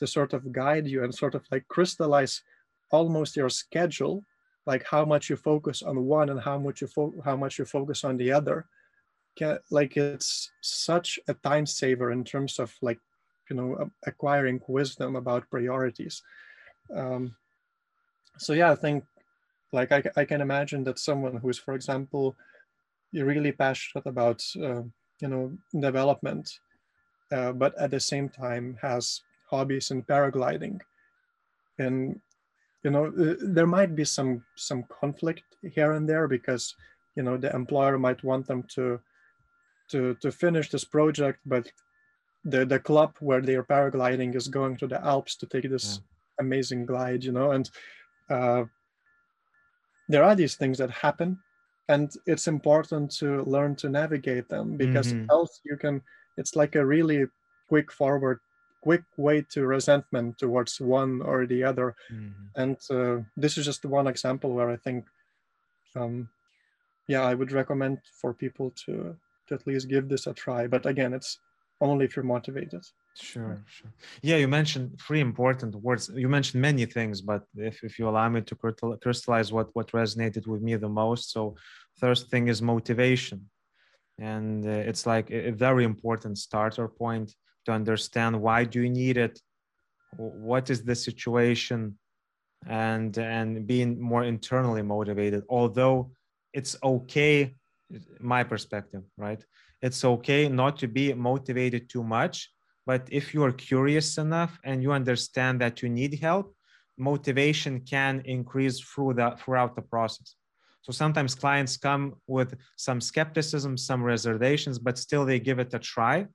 Speaker 2: to sort of guide you and sort of like crystallize almost your schedule, like how much you focus on one and how much you how much you focus on the other. Can, like it's such a time saver in terms of like you know acquiring wisdom about priorities um, so yeah, I think like I, I can imagine that someone who is, for example, really passionate about uh, you know development, uh, but at the same time has hobbies in paragliding, and you know uh, there might be some some conflict here and there because you know the employer might want them to to to finish this project, but the the club where they're paragliding is going to the Alps to take this yeah amazing glide, you know, and uh, there are these things that happen and it's important to learn to navigate them because mm-hmm. else you can it's like a really quick forward quick way to resentment towards one or the other mm-hmm. and uh, this is just one example where i think um, yeah i would recommend for people to to at least give this a try but again it's only if you're motivated
Speaker 1: Sure, sure. Yeah, you mentioned three important words. You mentioned many things, but if, if you allow me to crystallize what, what resonated with me the most. So, first thing is motivation. And uh, it's like a, a very important starter point to understand why do you need it? What is the situation? And, and being more internally motivated. Although it's okay, my perspective, right? It's okay not to be motivated too much but if you are curious enough and you understand that you need help, motivation can increase through the throughout the process. So sometimes clients come with some skepticism, some reservations, but still they give it a try.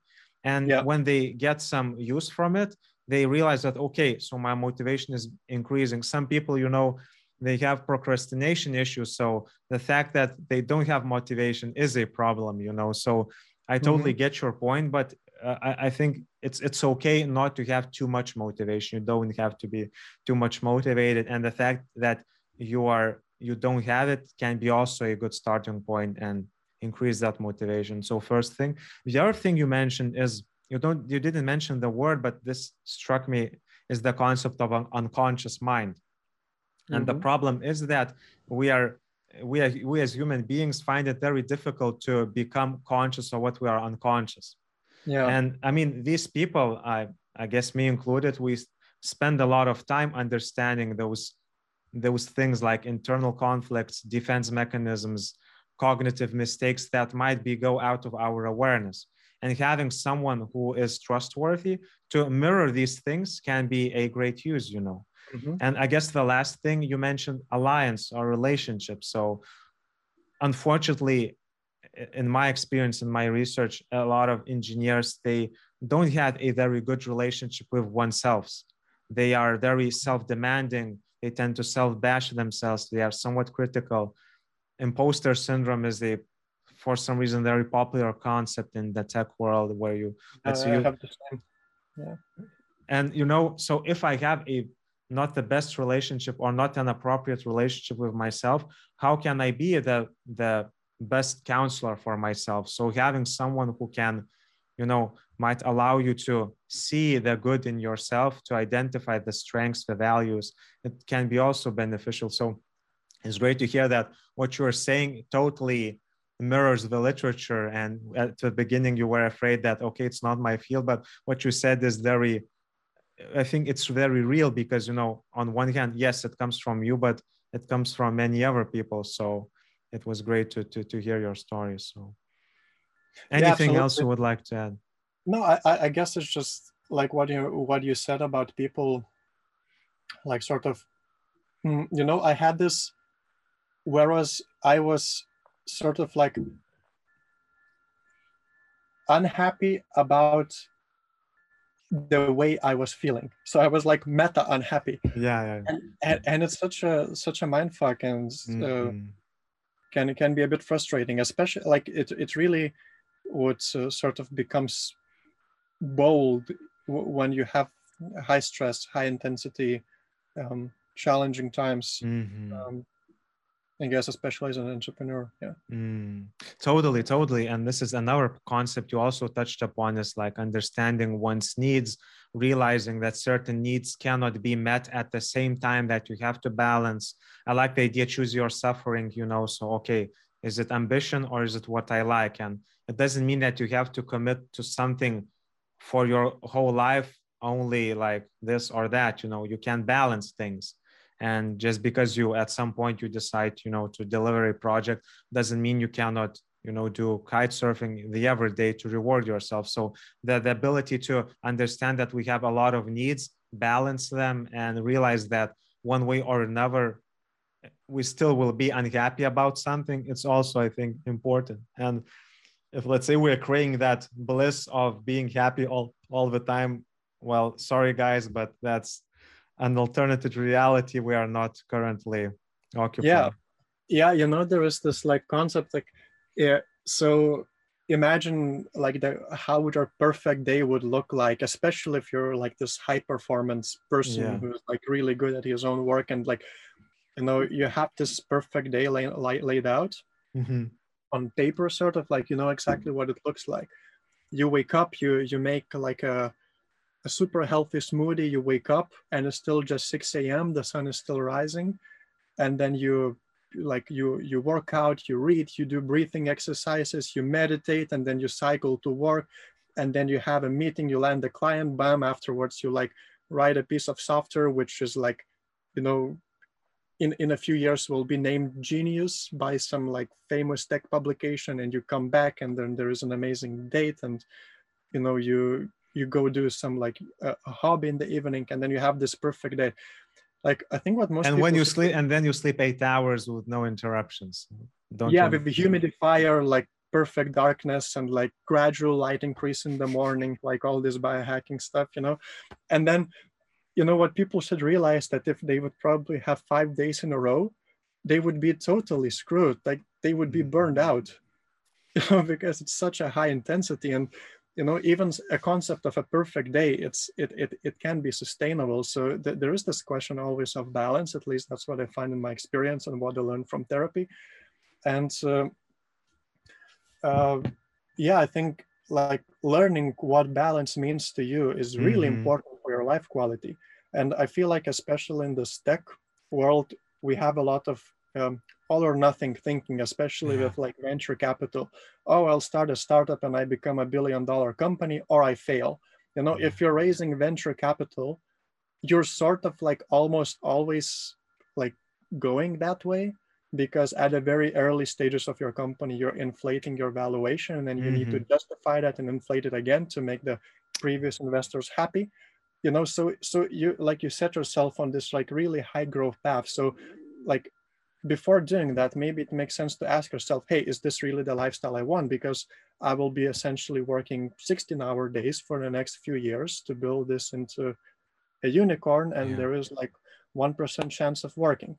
Speaker 1: And yeah. when they get some use from it, they realize that okay, so my motivation is increasing. Some people, you know, they have procrastination issues. So the fact that they don't have motivation is a problem, you know. So I totally mm-hmm. get your point, but uh, I, I, think it's it's okay not to have too much motivation. You don't have to be too much motivated, and the fact that you are you don't have it can be also a good starting point and increase that motivation. So first thing, the other thing you mentioned is you don't you didn't mention the word, but this struck me is the concept of an unconscious mind. And mm-hmm. the problem is that we are we are, we as human beings find it very difficult to become conscious of what we are unconscious yeah and i mean these people i i guess me included we spend a lot of time understanding those those things like internal conflicts defense mechanisms cognitive mistakes that might be go out of our awareness. And having someone who is trustworthy to mirror these things can be a great use you know. Mm-hmm. and i guess the last thing you mentioned alliance or relationship. So unfortunately in my experience in my research a lot of engineers they don't have a very good relationship with oneself they are very self-demanding. They tend to self-bash themselves. They are somewhat critical imposter syndrome is a for some reason very popular concept in the tech world where you
Speaker 2: let's uh, you. have the same. yeah.
Speaker 1: And you know so if i have a not the best relationship or not an appropriate relationship with myself how can i be the the best counselor for myself? So having someone who can you know might allow you to see the good in yourself to identify the strengths the values it can be also beneficial. So it's great to hear that what you're saying totally mirrors the literature. And at the beginning you were afraid that okay it's not my field. But what you said is very i think it's very real because you know on one hand yes it comes from you but it comes from many other people. So it was great to to, to hear your story. So anything yeah, else you would like to add?
Speaker 2: No I, I guess it's just like what you what you said about people like sort of mm, you know i had this whereas i was sort of like unhappy about the way I was feeling. So I was like meta unhappy.
Speaker 1: Yeah, yeah.
Speaker 2: And, and, and it's such a such a mind fuck and uh, mm-hmm. can can be a bit frustrating, especially like it it really would uh, sort of becomes bold w- when you have high stress, high intensity, um, challenging times. Mm-hmm. Um, I guess, especially as an entrepreneur. Yeah.
Speaker 1: Mm, totally, totally. And this is another concept you also touched upon is like understanding one's needs, realizing that certain needs cannot be met at the same time that you have to balance. I like the idea choose your suffering, you know. So, okay, is it ambition or is it what I like? And it doesn't mean that you have to commit to something for your whole life only like this or that, you know, you can balance things and just because you at some point you decide you know to deliver a project doesn't mean you cannot you know do kite surfing the every day to reward yourself. So the, the ability to understand that we have a lot of needs balance them and realize that one way or another we still will be unhappy about something it's also i think important. And if let's say we're creating that bliss of being happy all, all the time well sorry guys but that's an alternative reality we are not currently occupying.
Speaker 2: Yeah, yeah. You know, there is this like concept like, yeah. So imagine like the how would your perfect day would look like, especially if you're like this high performance person yeah. who's like really good at his own work and like, you know, you have this perfect day lay, lay, laid out mm-hmm. on paper, sort of like you know exactly what it looks like. You wake up, you you make like a a super healthy smoothie, you wake up and it's still just 6 a.m., the sun is still rising. And then you like you you work out, you read, you do breathing exercises, you meditate, and then you cycle to work. And then you have a meeting, you land the client, bam, afterwards you like write a piece of software, which is like, you know, in, in a few years will be named genius by some like famous tech publication and you come back and then there is an amazing date and you know you you go do some like a, a hobby in the evening and then you have this perfect day. Like i think what most
Speaker 1: and when you sleep and then you sleep eight hours with no interruptions.
Speaker 2: Don't yeah you? with the humidifier like perfect darkness and like gradual light increase in the morning like all this biohacking stuff you know? And then you know what people should realize that if they would probably have five days in a row they would be totally screwed. Like they would be mm-hmm. burned out you know because it's such a high intensity and you know even a concept of a perfect day it's it it, it can be sustainable. So th- there is this question always of balance at least that's what i find in my experience and what i learned from therapy. And uh, uh, yeah i think like learning what balance means to you is really mm-hmm. important for your life quality. And i feel like especially in this tech world we have a lot of um, all or nothing thinking, especially yeah. with like venture capital. Oh, I'll start a startup and I become a billion dollar company or I fail. You know, yeah. if you're raising venture capital, you're sort of like almost always like going that way because at the very early stages of your company, you're inflating your valuation and then you mm-hmm. need to mm-hmm. justify that and inflate it again to make the previous investors happy you know so so you like you set yourself on this like really high growth path so like before doing that maybe it makes sense to ask yourself hey is this really the lifestyle i want? Because i will be essentially working 16 hour days for the next few years to build this into a unicorn and yeah. there is like 1% chance of working.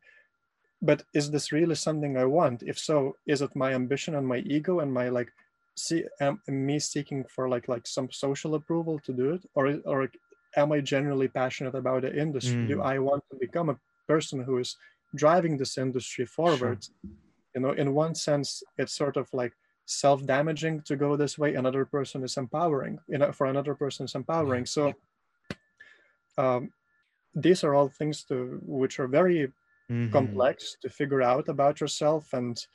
Speaker 2: But is this really something i want? If so is it my ambition and my ego and my like see am, me seeking for like like some social approval to do it? Or or am i generally passionate about the industry? Mm. do i want to become a person who is driving this industry forward sure. you know in one sense it's sort of like self-damaging to go this way another person is empowering you know for another person is empowering so um, these are all things to which are very mm-hmm. complex to figure out about yourself and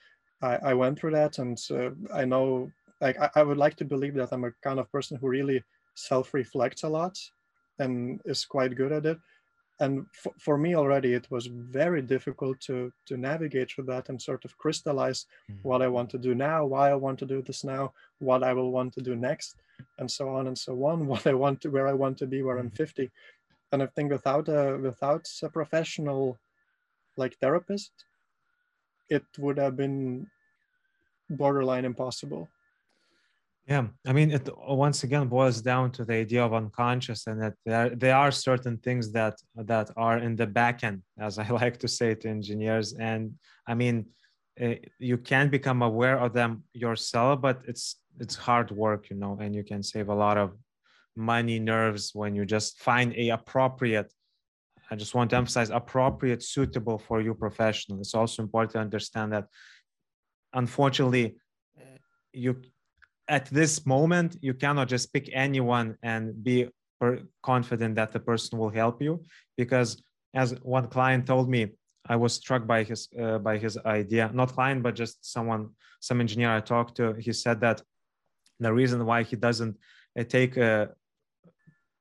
Speaker 2: i, I went through that and uh, i know like I, I would like to believe that i'm a kind of person who really self-reflects a lot and is quite good at it and f- for me already it was very difficult to to navigate through that and sort of crystallize mm-hmm. what i want to do now why i want to do this now what i will want to do next and so on and so on what i want to where i want to be where i'm mm-hmm. 50 and i think without a without a professional like therapist it would have been borderline impossible
Speaker 1: yeah, I mean, it once again boils down to the idea of unconscious, and that there there are certain things that that are in the back end, as I like to say to engineers. And I mean, uh, you can become aware of them yourself, but it's it's hard work, you know, and you can save a lot of money, nerves when you just find a appropriate. I just want to emphasize appropriate, suitable for you professional. It's also important to understand that, unfortunately, eh, you at this moment you cannot just pick anyone and be confident that the person will help you. Because as one client told me i was struck by his uh, by his idea. Not client but just someone some engineer i talked to he said that the reason why he doesn't uh, take uh,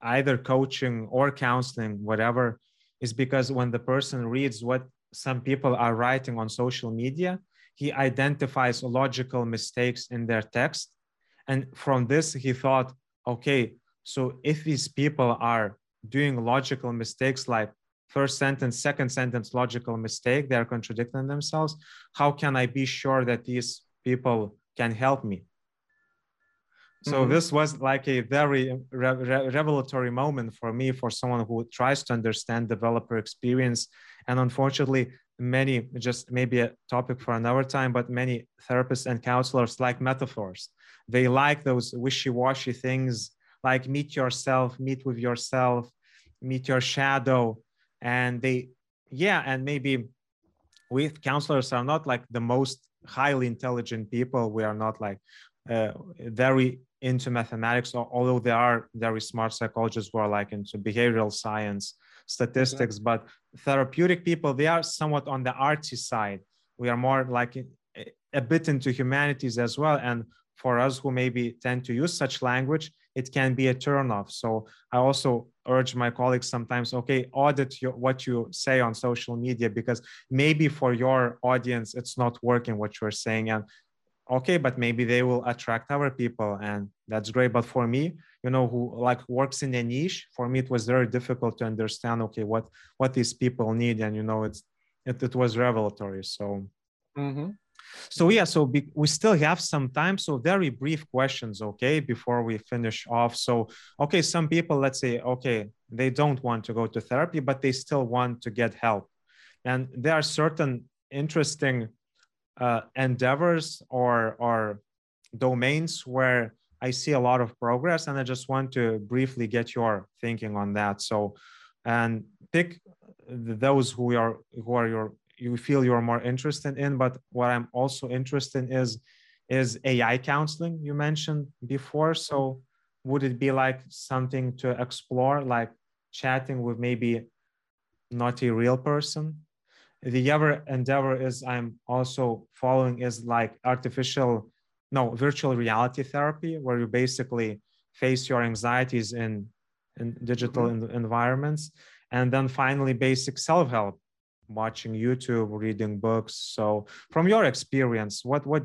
Speaker 1: either coaching or counseling whatever is because when the person reads what some people are writing on social media he identifies logical mistakes in their text and from this, he thought, okay, so if these people are doing logical mistakes like first sentence, second sentence logical mistake, they're contradicting themselves, how can I be sure that these people can help me? So mm-hmm. this was like a very re- re- revelatory moment for me, for someone who tries to understand developer experience. And unfortunately, many, just maybe a topic for another time, but many therapists and counselors like metaphors they like those wishy-washy things like meet yourself meet with yourself meet your shadow. And they yeah and maybe we counselors are not like the most highly intelligent people. We are not like uh, very into mathematics although there are very smart psychologists who are like into behavioral science statistics okay. but therapeutic people they are somewhat on the artsy side. We are more like a bit into humanities as well. And for us who maybe tend to use such language, it can be a turnoff. So I also urge my colleagues sometimes, okay, audit your, what you say on social media because maybe for your audience it's not working what you're saying, and okay, but maybe they will attract other people, and that's great. But for me, you know, who like works in a niche, for me it was very difficult to understand, okay, what what these people need, and you know, it's it, it was revelatory. So. Mm-hmm. So yeah, so be, we still have some time. So very brief questions, okay, before we finish off. So okay, some people, let's say, okay, they don't want to go to therapy, but they still want to get help, and there are certain interesting uh, endeavors or or domains where I see a lot of progress, and I just want to briefly get your thinking on that. So, and pick those who are who are your you feel you're more interested in but what i'm also interested in is is ai counseling you mentioned before. So would it be like something to explore like chatting with maybe not a real person? The other endeavor is i'm also following is like artificial no virtual reality therapy where you basically face your anxieties in in digital mm-hmm. environments. And then finally basic self-help watching YouTube, reading books. So, from your experience, what what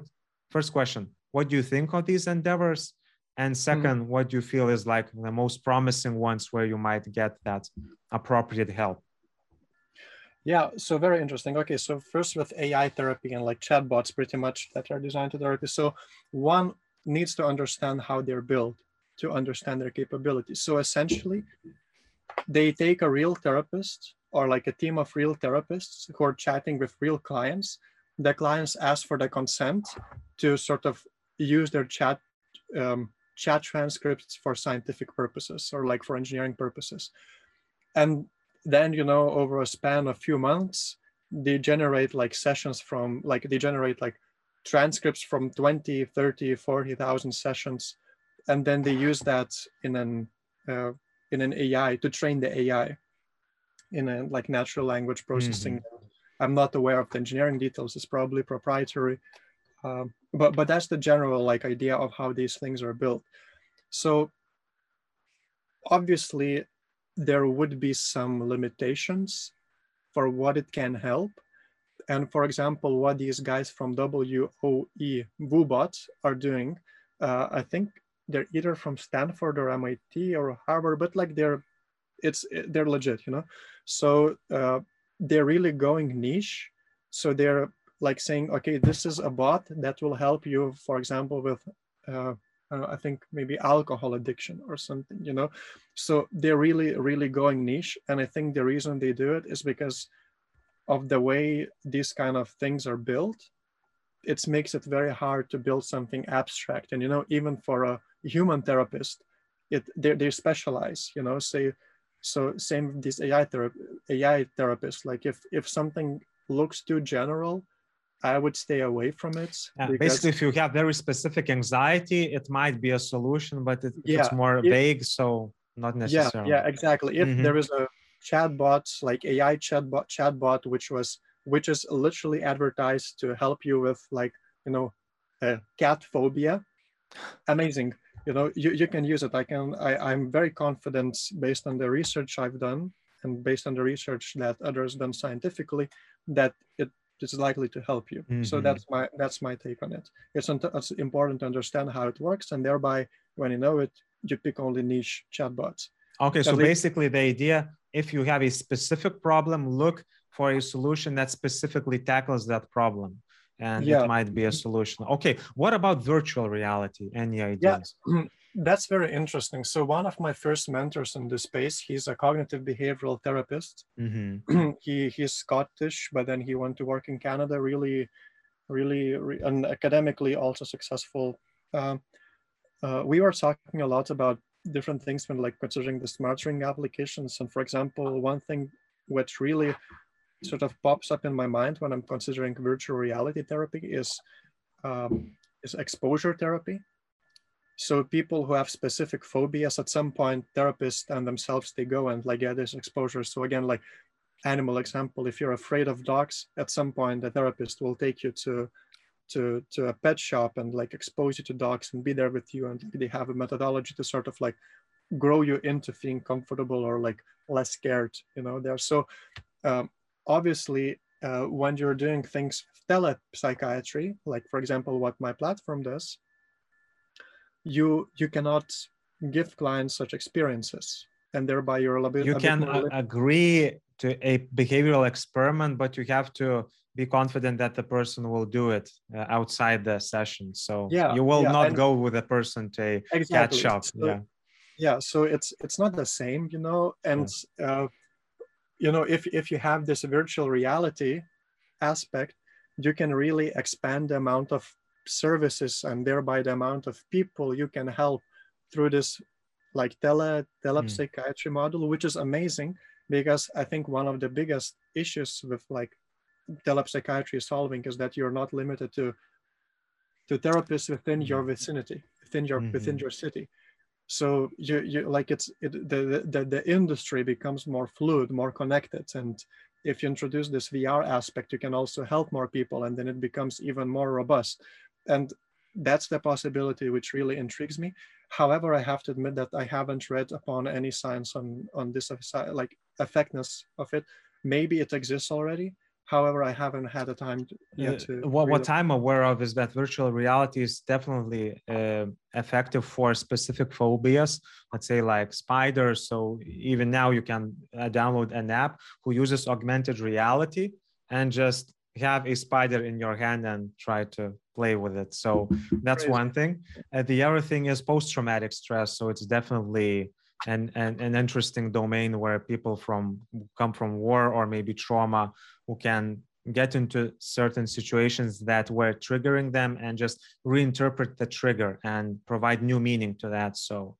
Speaker 1: first question? What do you think of these endeavors? and 2nd mm-hmm. what do you feel is like the most promising ones where you might get that appropriate help
Speaker 2: yeah so very interesting okay so first with ai therapy and like chatbots pretty much that are designed to therapy so one needs to understand how they're built to understand their capabilities so essentially they take a real therapist or like a team of real therapists who are chatting with real clients the clients ask for the consent to sort of use their chat um, chat transcripts for scientific purposes or like for engineering purposes. And then, you know, over a span of few months, they generate like sessions from like they generate like transcripts from 20, 30, 40,000 sessions. And then they use that in an uh, in an AI to train the AI in a like natural language processing. Mm-hmm. I'm not aware of the engineering details. It's probably proprietary, um, but but that's the general like idea of how these things are built. So obviously there would be some limitations for what it can help. And for example, what these guys from WOE Woebot are doing, uh, I think they're either from Stanford or MIT or Harvard, but like they're, it's they're legit, you know. So uh, they're really going niche. So they're like saying, okay, this is a bot that will help you, for example, with, uh, I think maybe alcohol addiction or something, you know? So they're really, really going niche. And I think the reason they do it is because of the way these kind of things are built. It makes it very hard to build something abstract. And, you know, even for a human therapist, it they, they specialize, you know, say, so same with these AI, thera- AI therapists, like if, if something looks too general, I would stay away from it.
Speaker 1: Yeah, basically, if you have very specific anxiety, it might be a solution, but it, yeah, it's more vague, so not necessarily.
Speaker 2: Yeah, yeah, exactly. If mm-hmm. there is a chatbot, like AI chatbot, chatbot, which was which is literally advertised to help you with like you know, a cat phobia, amazing. You know, you, you can use it. I can. I, I'm very confident based on the research I've done and based on the research that others done scientifically that it is likely to help you. Mm-hmm. So that's my that's my take on it. It's, it's important to understand how it works, and thereby, when you know it, you pick only niche chatbots.
Speaker 1: Okay, so basically, the idea if you have a specific problem, look for a solution that specifically tackles that problem and yeah. it might be a solution. Okay, what about virtual reality? Any ideas?
Speaker 2: Yeah. That's very interesting. So one of my first mentors in this space, he's a cognitive behavioral therapist. Mm-hmm. he he's Scottish, but then he went to work in Canada. Really, really, re- and academically also successful. Uh, uh, we were talking a lot about different things when like considering the smart ring applications. And for example, one thing which really sort of pops up in my mind when I'm considering virtual reality therapy is um, is exposure therapy. So people who have specific phobias at some point, therapists and themselves, they go and like get this exposure. So again, like animal example, if you're afraid of dogs, at some point the therapist will take you to to to a pet shop and like expose you to dogs and be there with you and they have a methodology to sort of like grow you into feeling comfortable or like less scared you know there so um, obviously uh, when you're doing things telepsychiatry like for example what my platform does you you cannot give clients such experiences and thereby you're a little bit
Speaker 1: you can bit agree to a behavioral experiment but you have to be confident that the person will do it uh, outside the session so yeah you will yeah, not go with a person to a exactly. cat shop
Speaker 2: so,
Speaker 1: yeah
Speaker 2: yeah so it's it's not the same you know and yeah. uh, you know if if you have this virtual reality aspect you can really expand the amount of services and thereby the amount of people you can help through this like tele telepsychiatry mm. model which is amazing because i think one of the biggest issues with like telepsychiatry solving is that you're not limited to to therapists within your mm. vicinity within your mm-hmm. within your city so you, you like it's it, the, the the industry becomes more fluid more connected. And if you introduce this vr aspect you can also help more people and then it becomes even more robust. And that's the possibility which really intrigues me. However i have to admit that i haven't read upon any science on on this like effectiveness of it. Maybe it exists already However, I haven't had the time to, yet to.
Speaker 1: what, what I'm aware of is that virtual reality is definitely uh, effective for specific phobias, let's say like spiders. So even now you can uh, download an app who uses augmented reality and just have a spider in your hand and try to play with it. So that's Crazy. one thing. Uh, the other thing is post-traumatic stress. So it's definitely an, an, an interesting domain where people from come from war or maybe trauma who can get into certain situations that were triggering them and just reinterpret the trigger and provide new meaning to that. So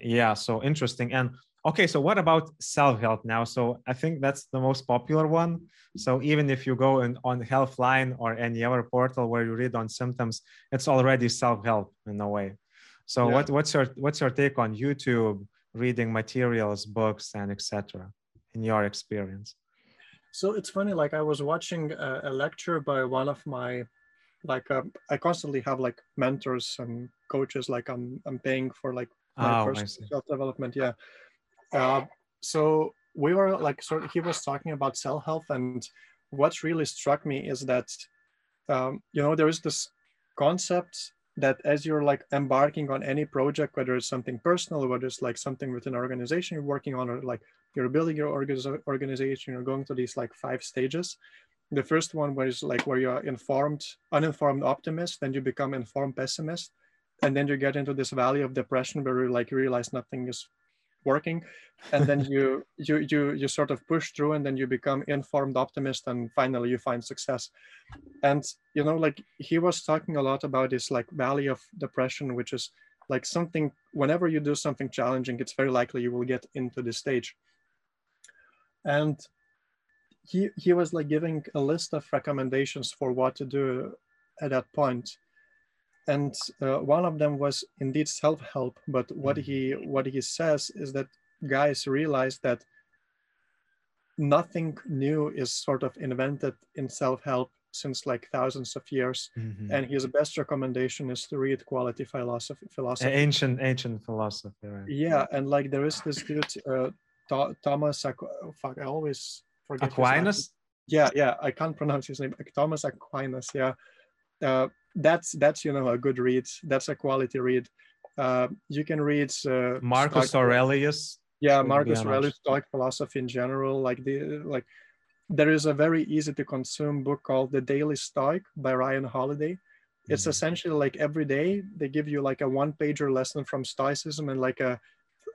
Speaker 1: yeah so interesting. And okay so what about self-help now? So i think that's the most popular one. So even if you go in, on healthline or any other portal where you read on symptoms it's already self-help in a way. So yeah. what, what's your what's your take on youtube reading materials books and etc in your experience
Speaker 2: so it's funny, like I was watching a, a lecture by one of my, like uh, I constantly have like mentors and coaches, like I'm, I'm paying for like my oh, personal self-development. Yeah. Uh, so we were like, sort of, he was talking about cell health and what really struck me is that, um, you know, there is this concept that as you're like embarking on any project, whether it's something personal, whether it's like something within an organization you're working on, or like you're building your organization, you're going to these like five stages. The first one was like where you're informed, uninformed optimist, then you become informed pessimist, and then you get into this valley of depression where you like you realize nothing is working and then you you you you sort of push through and then you become informed optimist and finally you find success. And you know like he was talking a lot about this like valley of depression which is like something whenever you do something challenging it's very likely you will get into this stage. And he he was like giving a list of recommendations for what to do at that point and uh, one of them was indeed self-help but what mm-hmm. he what he says is that guys realize that nothing new is sort of invented in self-help since like thousands of years mm-hmm. and his best recommendation is to read quality philosophy philosophy
Speaker 1: ancient ancient philosophy right?
Speaker 2: yeah and like there is this dude uh, thomas Aqu- fuck i always forget
Speaker 1: aquinas
Speaker 2: yeah yeah i can't pronounce his name thomas aquinas yeah uh, that's that's you know a good read. That's a quality read. Uh, you can read uh,
Speaker 1: Marcus Aurelius.
Speaker 2: Yeah, Marcus Aurelius Stoic philosophy in general. Like the like, there is a very easy to consume book called The Daily Stoic by Ryan Holiday. It's mm-hmm. essentially like every day they give you like a one pager lesson from Stoicism and like a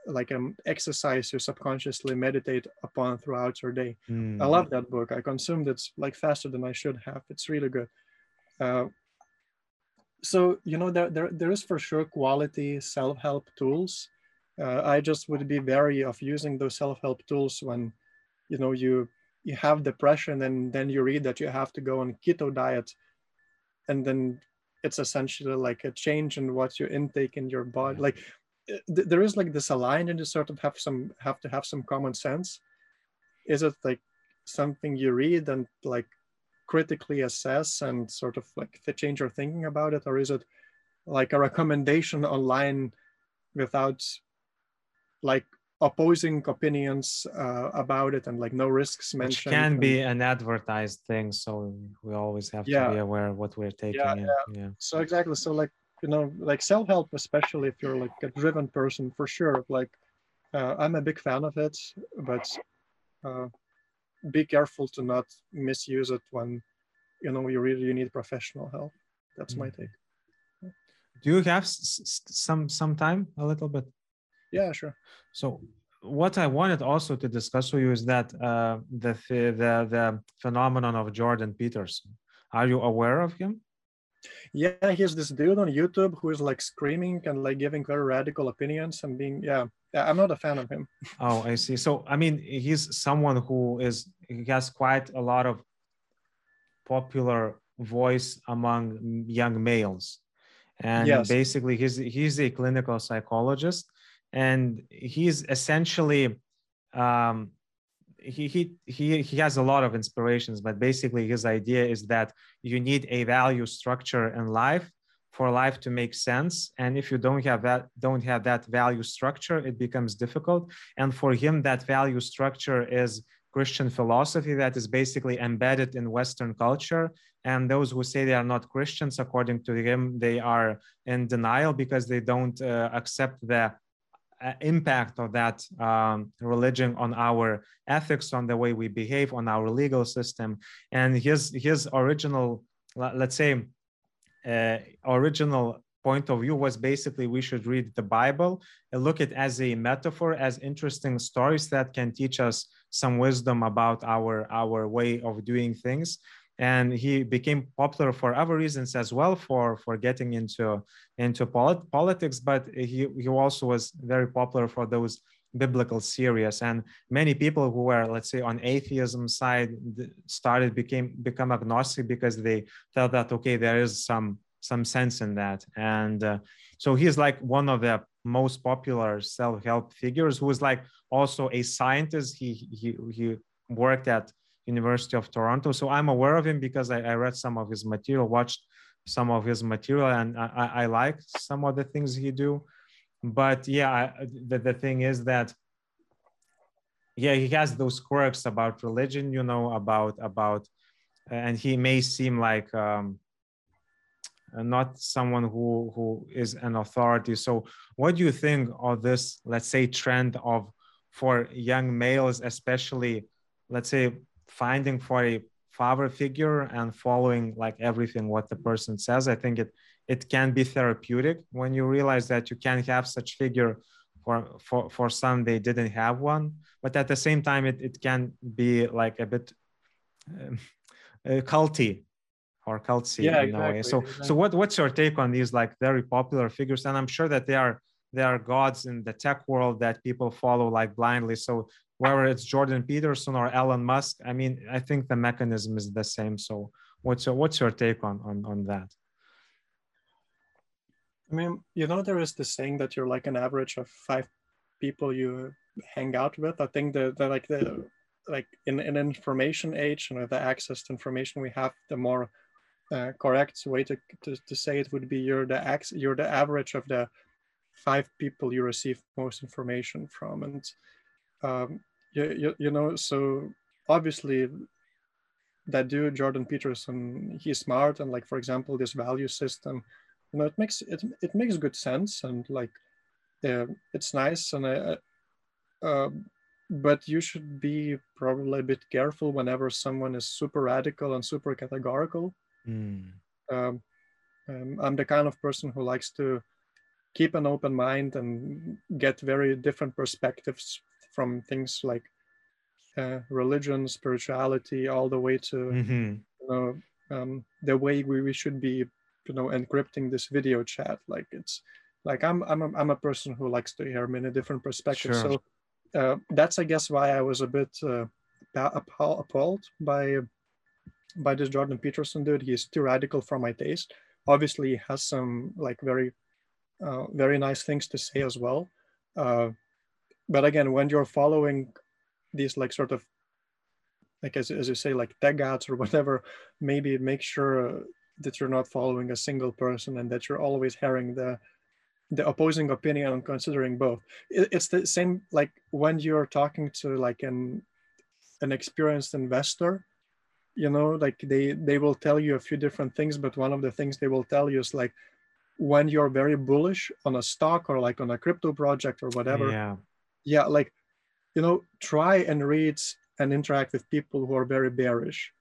Speaker 2: like an exercise you subconsciously meditate upon throughout your day. Mm. I love that book. I consumed it like faster than I should have. It's really good. Uh, so you know there, there, there is for sure quality self-help tools. Uh, i just would be wary of using those self-help tools when you know you you have depression and then you read that you have to go on keto diet and then it's essentially like a change in what you intake in your body. Like uh, th- there is like this aligned and you sort of have some have to have some common sense. Is it like something you read and like critically assess and sort of like change your thinking about it or is it like a recommendation online without like opposing opinions uh, about it and like no risks mentioned
Speaker 1: Which can be an advertised thing so we always have yeah. to be aware of what we're taking yeah, in. yeah.
Speaker 2: yeah so exactly so like you know like self-help especially if you're like a driven person for sure like uh, i'm a big fan of it but uh, be careful to not misuse it when you know you really you need professional help. That's my mm. take.
Speaker 1: Do you have some some time a little bit?
Speaker 2: Yeah sure.
Speaker 1: So what i wanted also to discuss with you is that uh, the, the the phenomenon of jordan peterson. Are you aware of him
Speaker 2: yeah he's this dude on youtube who is like screaming and like giving very radical opinions and being yeah i'm not a fan of him.
Speaker 1: Oh i see. So i mean he's someone who is he has quite a lot of popular voice among young males. And yes. basically he's he's a clinical psychologist and he's essentially um, he, he he has a lot of inspirations but basically his idea is that you need a value structure in life for life to make sense and if you don't have that don't have that value structure it becomes difficult and for him that value structure is Christian philosophy that is basically embedded in Western culture. And those who say they are not Christians, according to him, they are in denial because they don't uh, accept the impact of that um, religion on our ethics, on the way we behave, on our legal system. And his his original, let's say, uh, original point of view was basically we should read the Bible and look at it as a metaphor, as interesting stories that can teach us some wisdom about our our way of doing things and he became popular for other reasons as well for for getting into into polit- politics but he he also was very popular for those biblical series. And many people who were let's say on atheism side started became become agnostic because they felt that okay there is some some sense in that. And uh, so he's like one of the most popular self-help figures who is like also a scientist. He he he worked at University of Toronto. So I'm aware of him because I, I read some of his material, watched some of his material, and I, I like some of the things he do. But yeah, I, the, the thing is that yeah, he has those quirks about religion, you know, about about, and he may seem like um, not someone who who is an authority. So, what do you think of this, let's say, trend of for young males, especially, let's say, finding for a father figure and following like everything what the person says i think it it can be therapeutic when you realize that you can have such figure for for for some they didn't have one. But at the same time it, it can be like a bit um, uh, culty or culty yeah, in exactly, a way. so exactly. so what what's your take on these like very popular figures? And i'm sure that they are there are gods in the tech world that people follow like blindly. So whether it's Jordan Peterson or Elon Musk, I mean, I think the mechanism is the same. So what's your, what's your take on, on, on that?
Speaker 2: I mean, you know, there is this saying that you're like an average of five people you hang out with. I think that the like the like in an information age and with the access to information we have, the more uh, correct way to, to, to say it would be you're the ex, you're the average of the five people you receive most information from. And um, you, you, you know, so obviously that dude, Jordan Peterson, he's smart. And like, for example, this value system, you know, it makes, it, it makes good sense. And like, uh, it's nice. And I, uh, but you should be probably a bit careful whenever someone is super radical and super categorical. Mm. Um, um, I'm the kind of person who likes to keep an open mind and get very different perspectives from things like uh, religion, spirituality, all the way to mm-hmm. you know um, the way we, we should be, you know, encrypting this video chat. Like it's like I'm I'm a, I'm a person who likes to hear many different perspectives. Sure. So uh, that's I guess why I was a bit uh, appalled by by this Jordan Peterson dude. He's too radical for my taste. Obviously, he has some like very uh, very nice things to say as well. Uh, but again, when you're following these like sort of like as, as you say like tag ads or whatever, maybe make sure that you're not following a single person and that you're always hearing the the opposing opinion and considering both. It, it's the same like when you're talking to like an an experienced investor you know like they they will tell you a few different things but one of the things they will tell you is like when you're very bullish on a stock or like on a crypto project or whatever
Speaker 1: yeah
Speaker 2: yeah like you know try and read and interact with people who are very bearish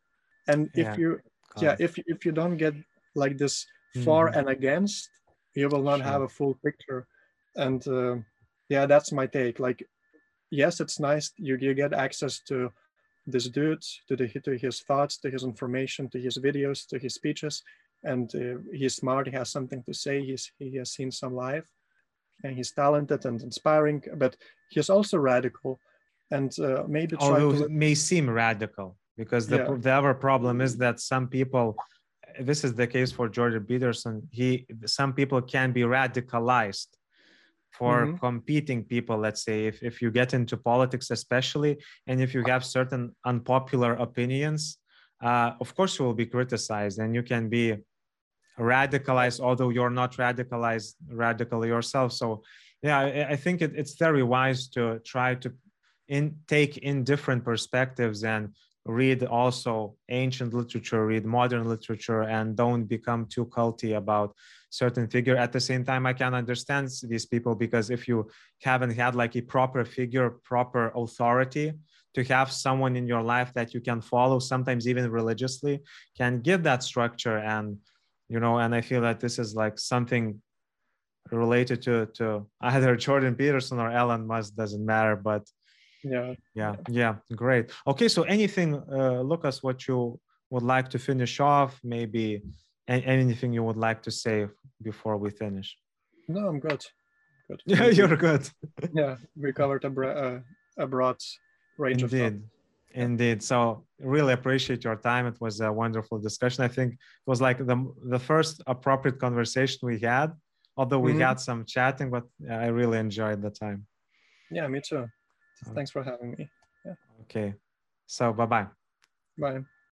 Speaker 2: and yeah. if you God. yeah if, if you don't get like this for mm. and against you will not sure. have a full picture and uh, yeah that's my take like yes it's nice you, you get access to this dude to the to his thoughts to his information to his videos to his speeches and uh, he's smart he has something to say he's he has seen some life and he's talented and inspiring, but he's also radical and uh, maybe
Speaker 1: although to... it may seem radical because the, yeah. the other problem is that some people this is the case for Jordan Peterson he some people can be radicalized for mm-hmm. competing people let's say if, if you get into politics especially and if you have certain unpopular opinions uh, of course you will be criticized and you can be radicalized although you're not radicalized radical yourself. So yeah i, I think it, it's very wise to try to in take in different perspectives and read also ancient literature read modern literature and don't become too culty about certain figure. At the same time i can understand these people because if you haven't had like a proper figure proper authority to have someone in your life that you can follow sometimes even religiously can give that structure and you know and i feel that this is like something related to to either jordan peterson or elon musk doesn't matter but
Speaker 2: yeah.
Speaker 1: Yeah yeah great. Okay so anything uh, lukas what you would like to finish off? Maybe anything you would like to say before we finish?
Speaker 2: No i'm good.
Speaker 1: Good. Yeah you're good.
Speaker 2: Yeah we covered a, uh, a broad range
Speaker 1: indeed.
Speaker 2: of
Speaker 1: indeed so really appreciate your time it was a wonderful discussion i think it was like the the first appropriate conversation we had although we mm-hmm. had some chatting but i really enjoyed the time
Speaker 2: yeah me too Thanks for having me. Yeah.
Speaker 1: Okay. So bye-bye.
Speaker 2: Bye.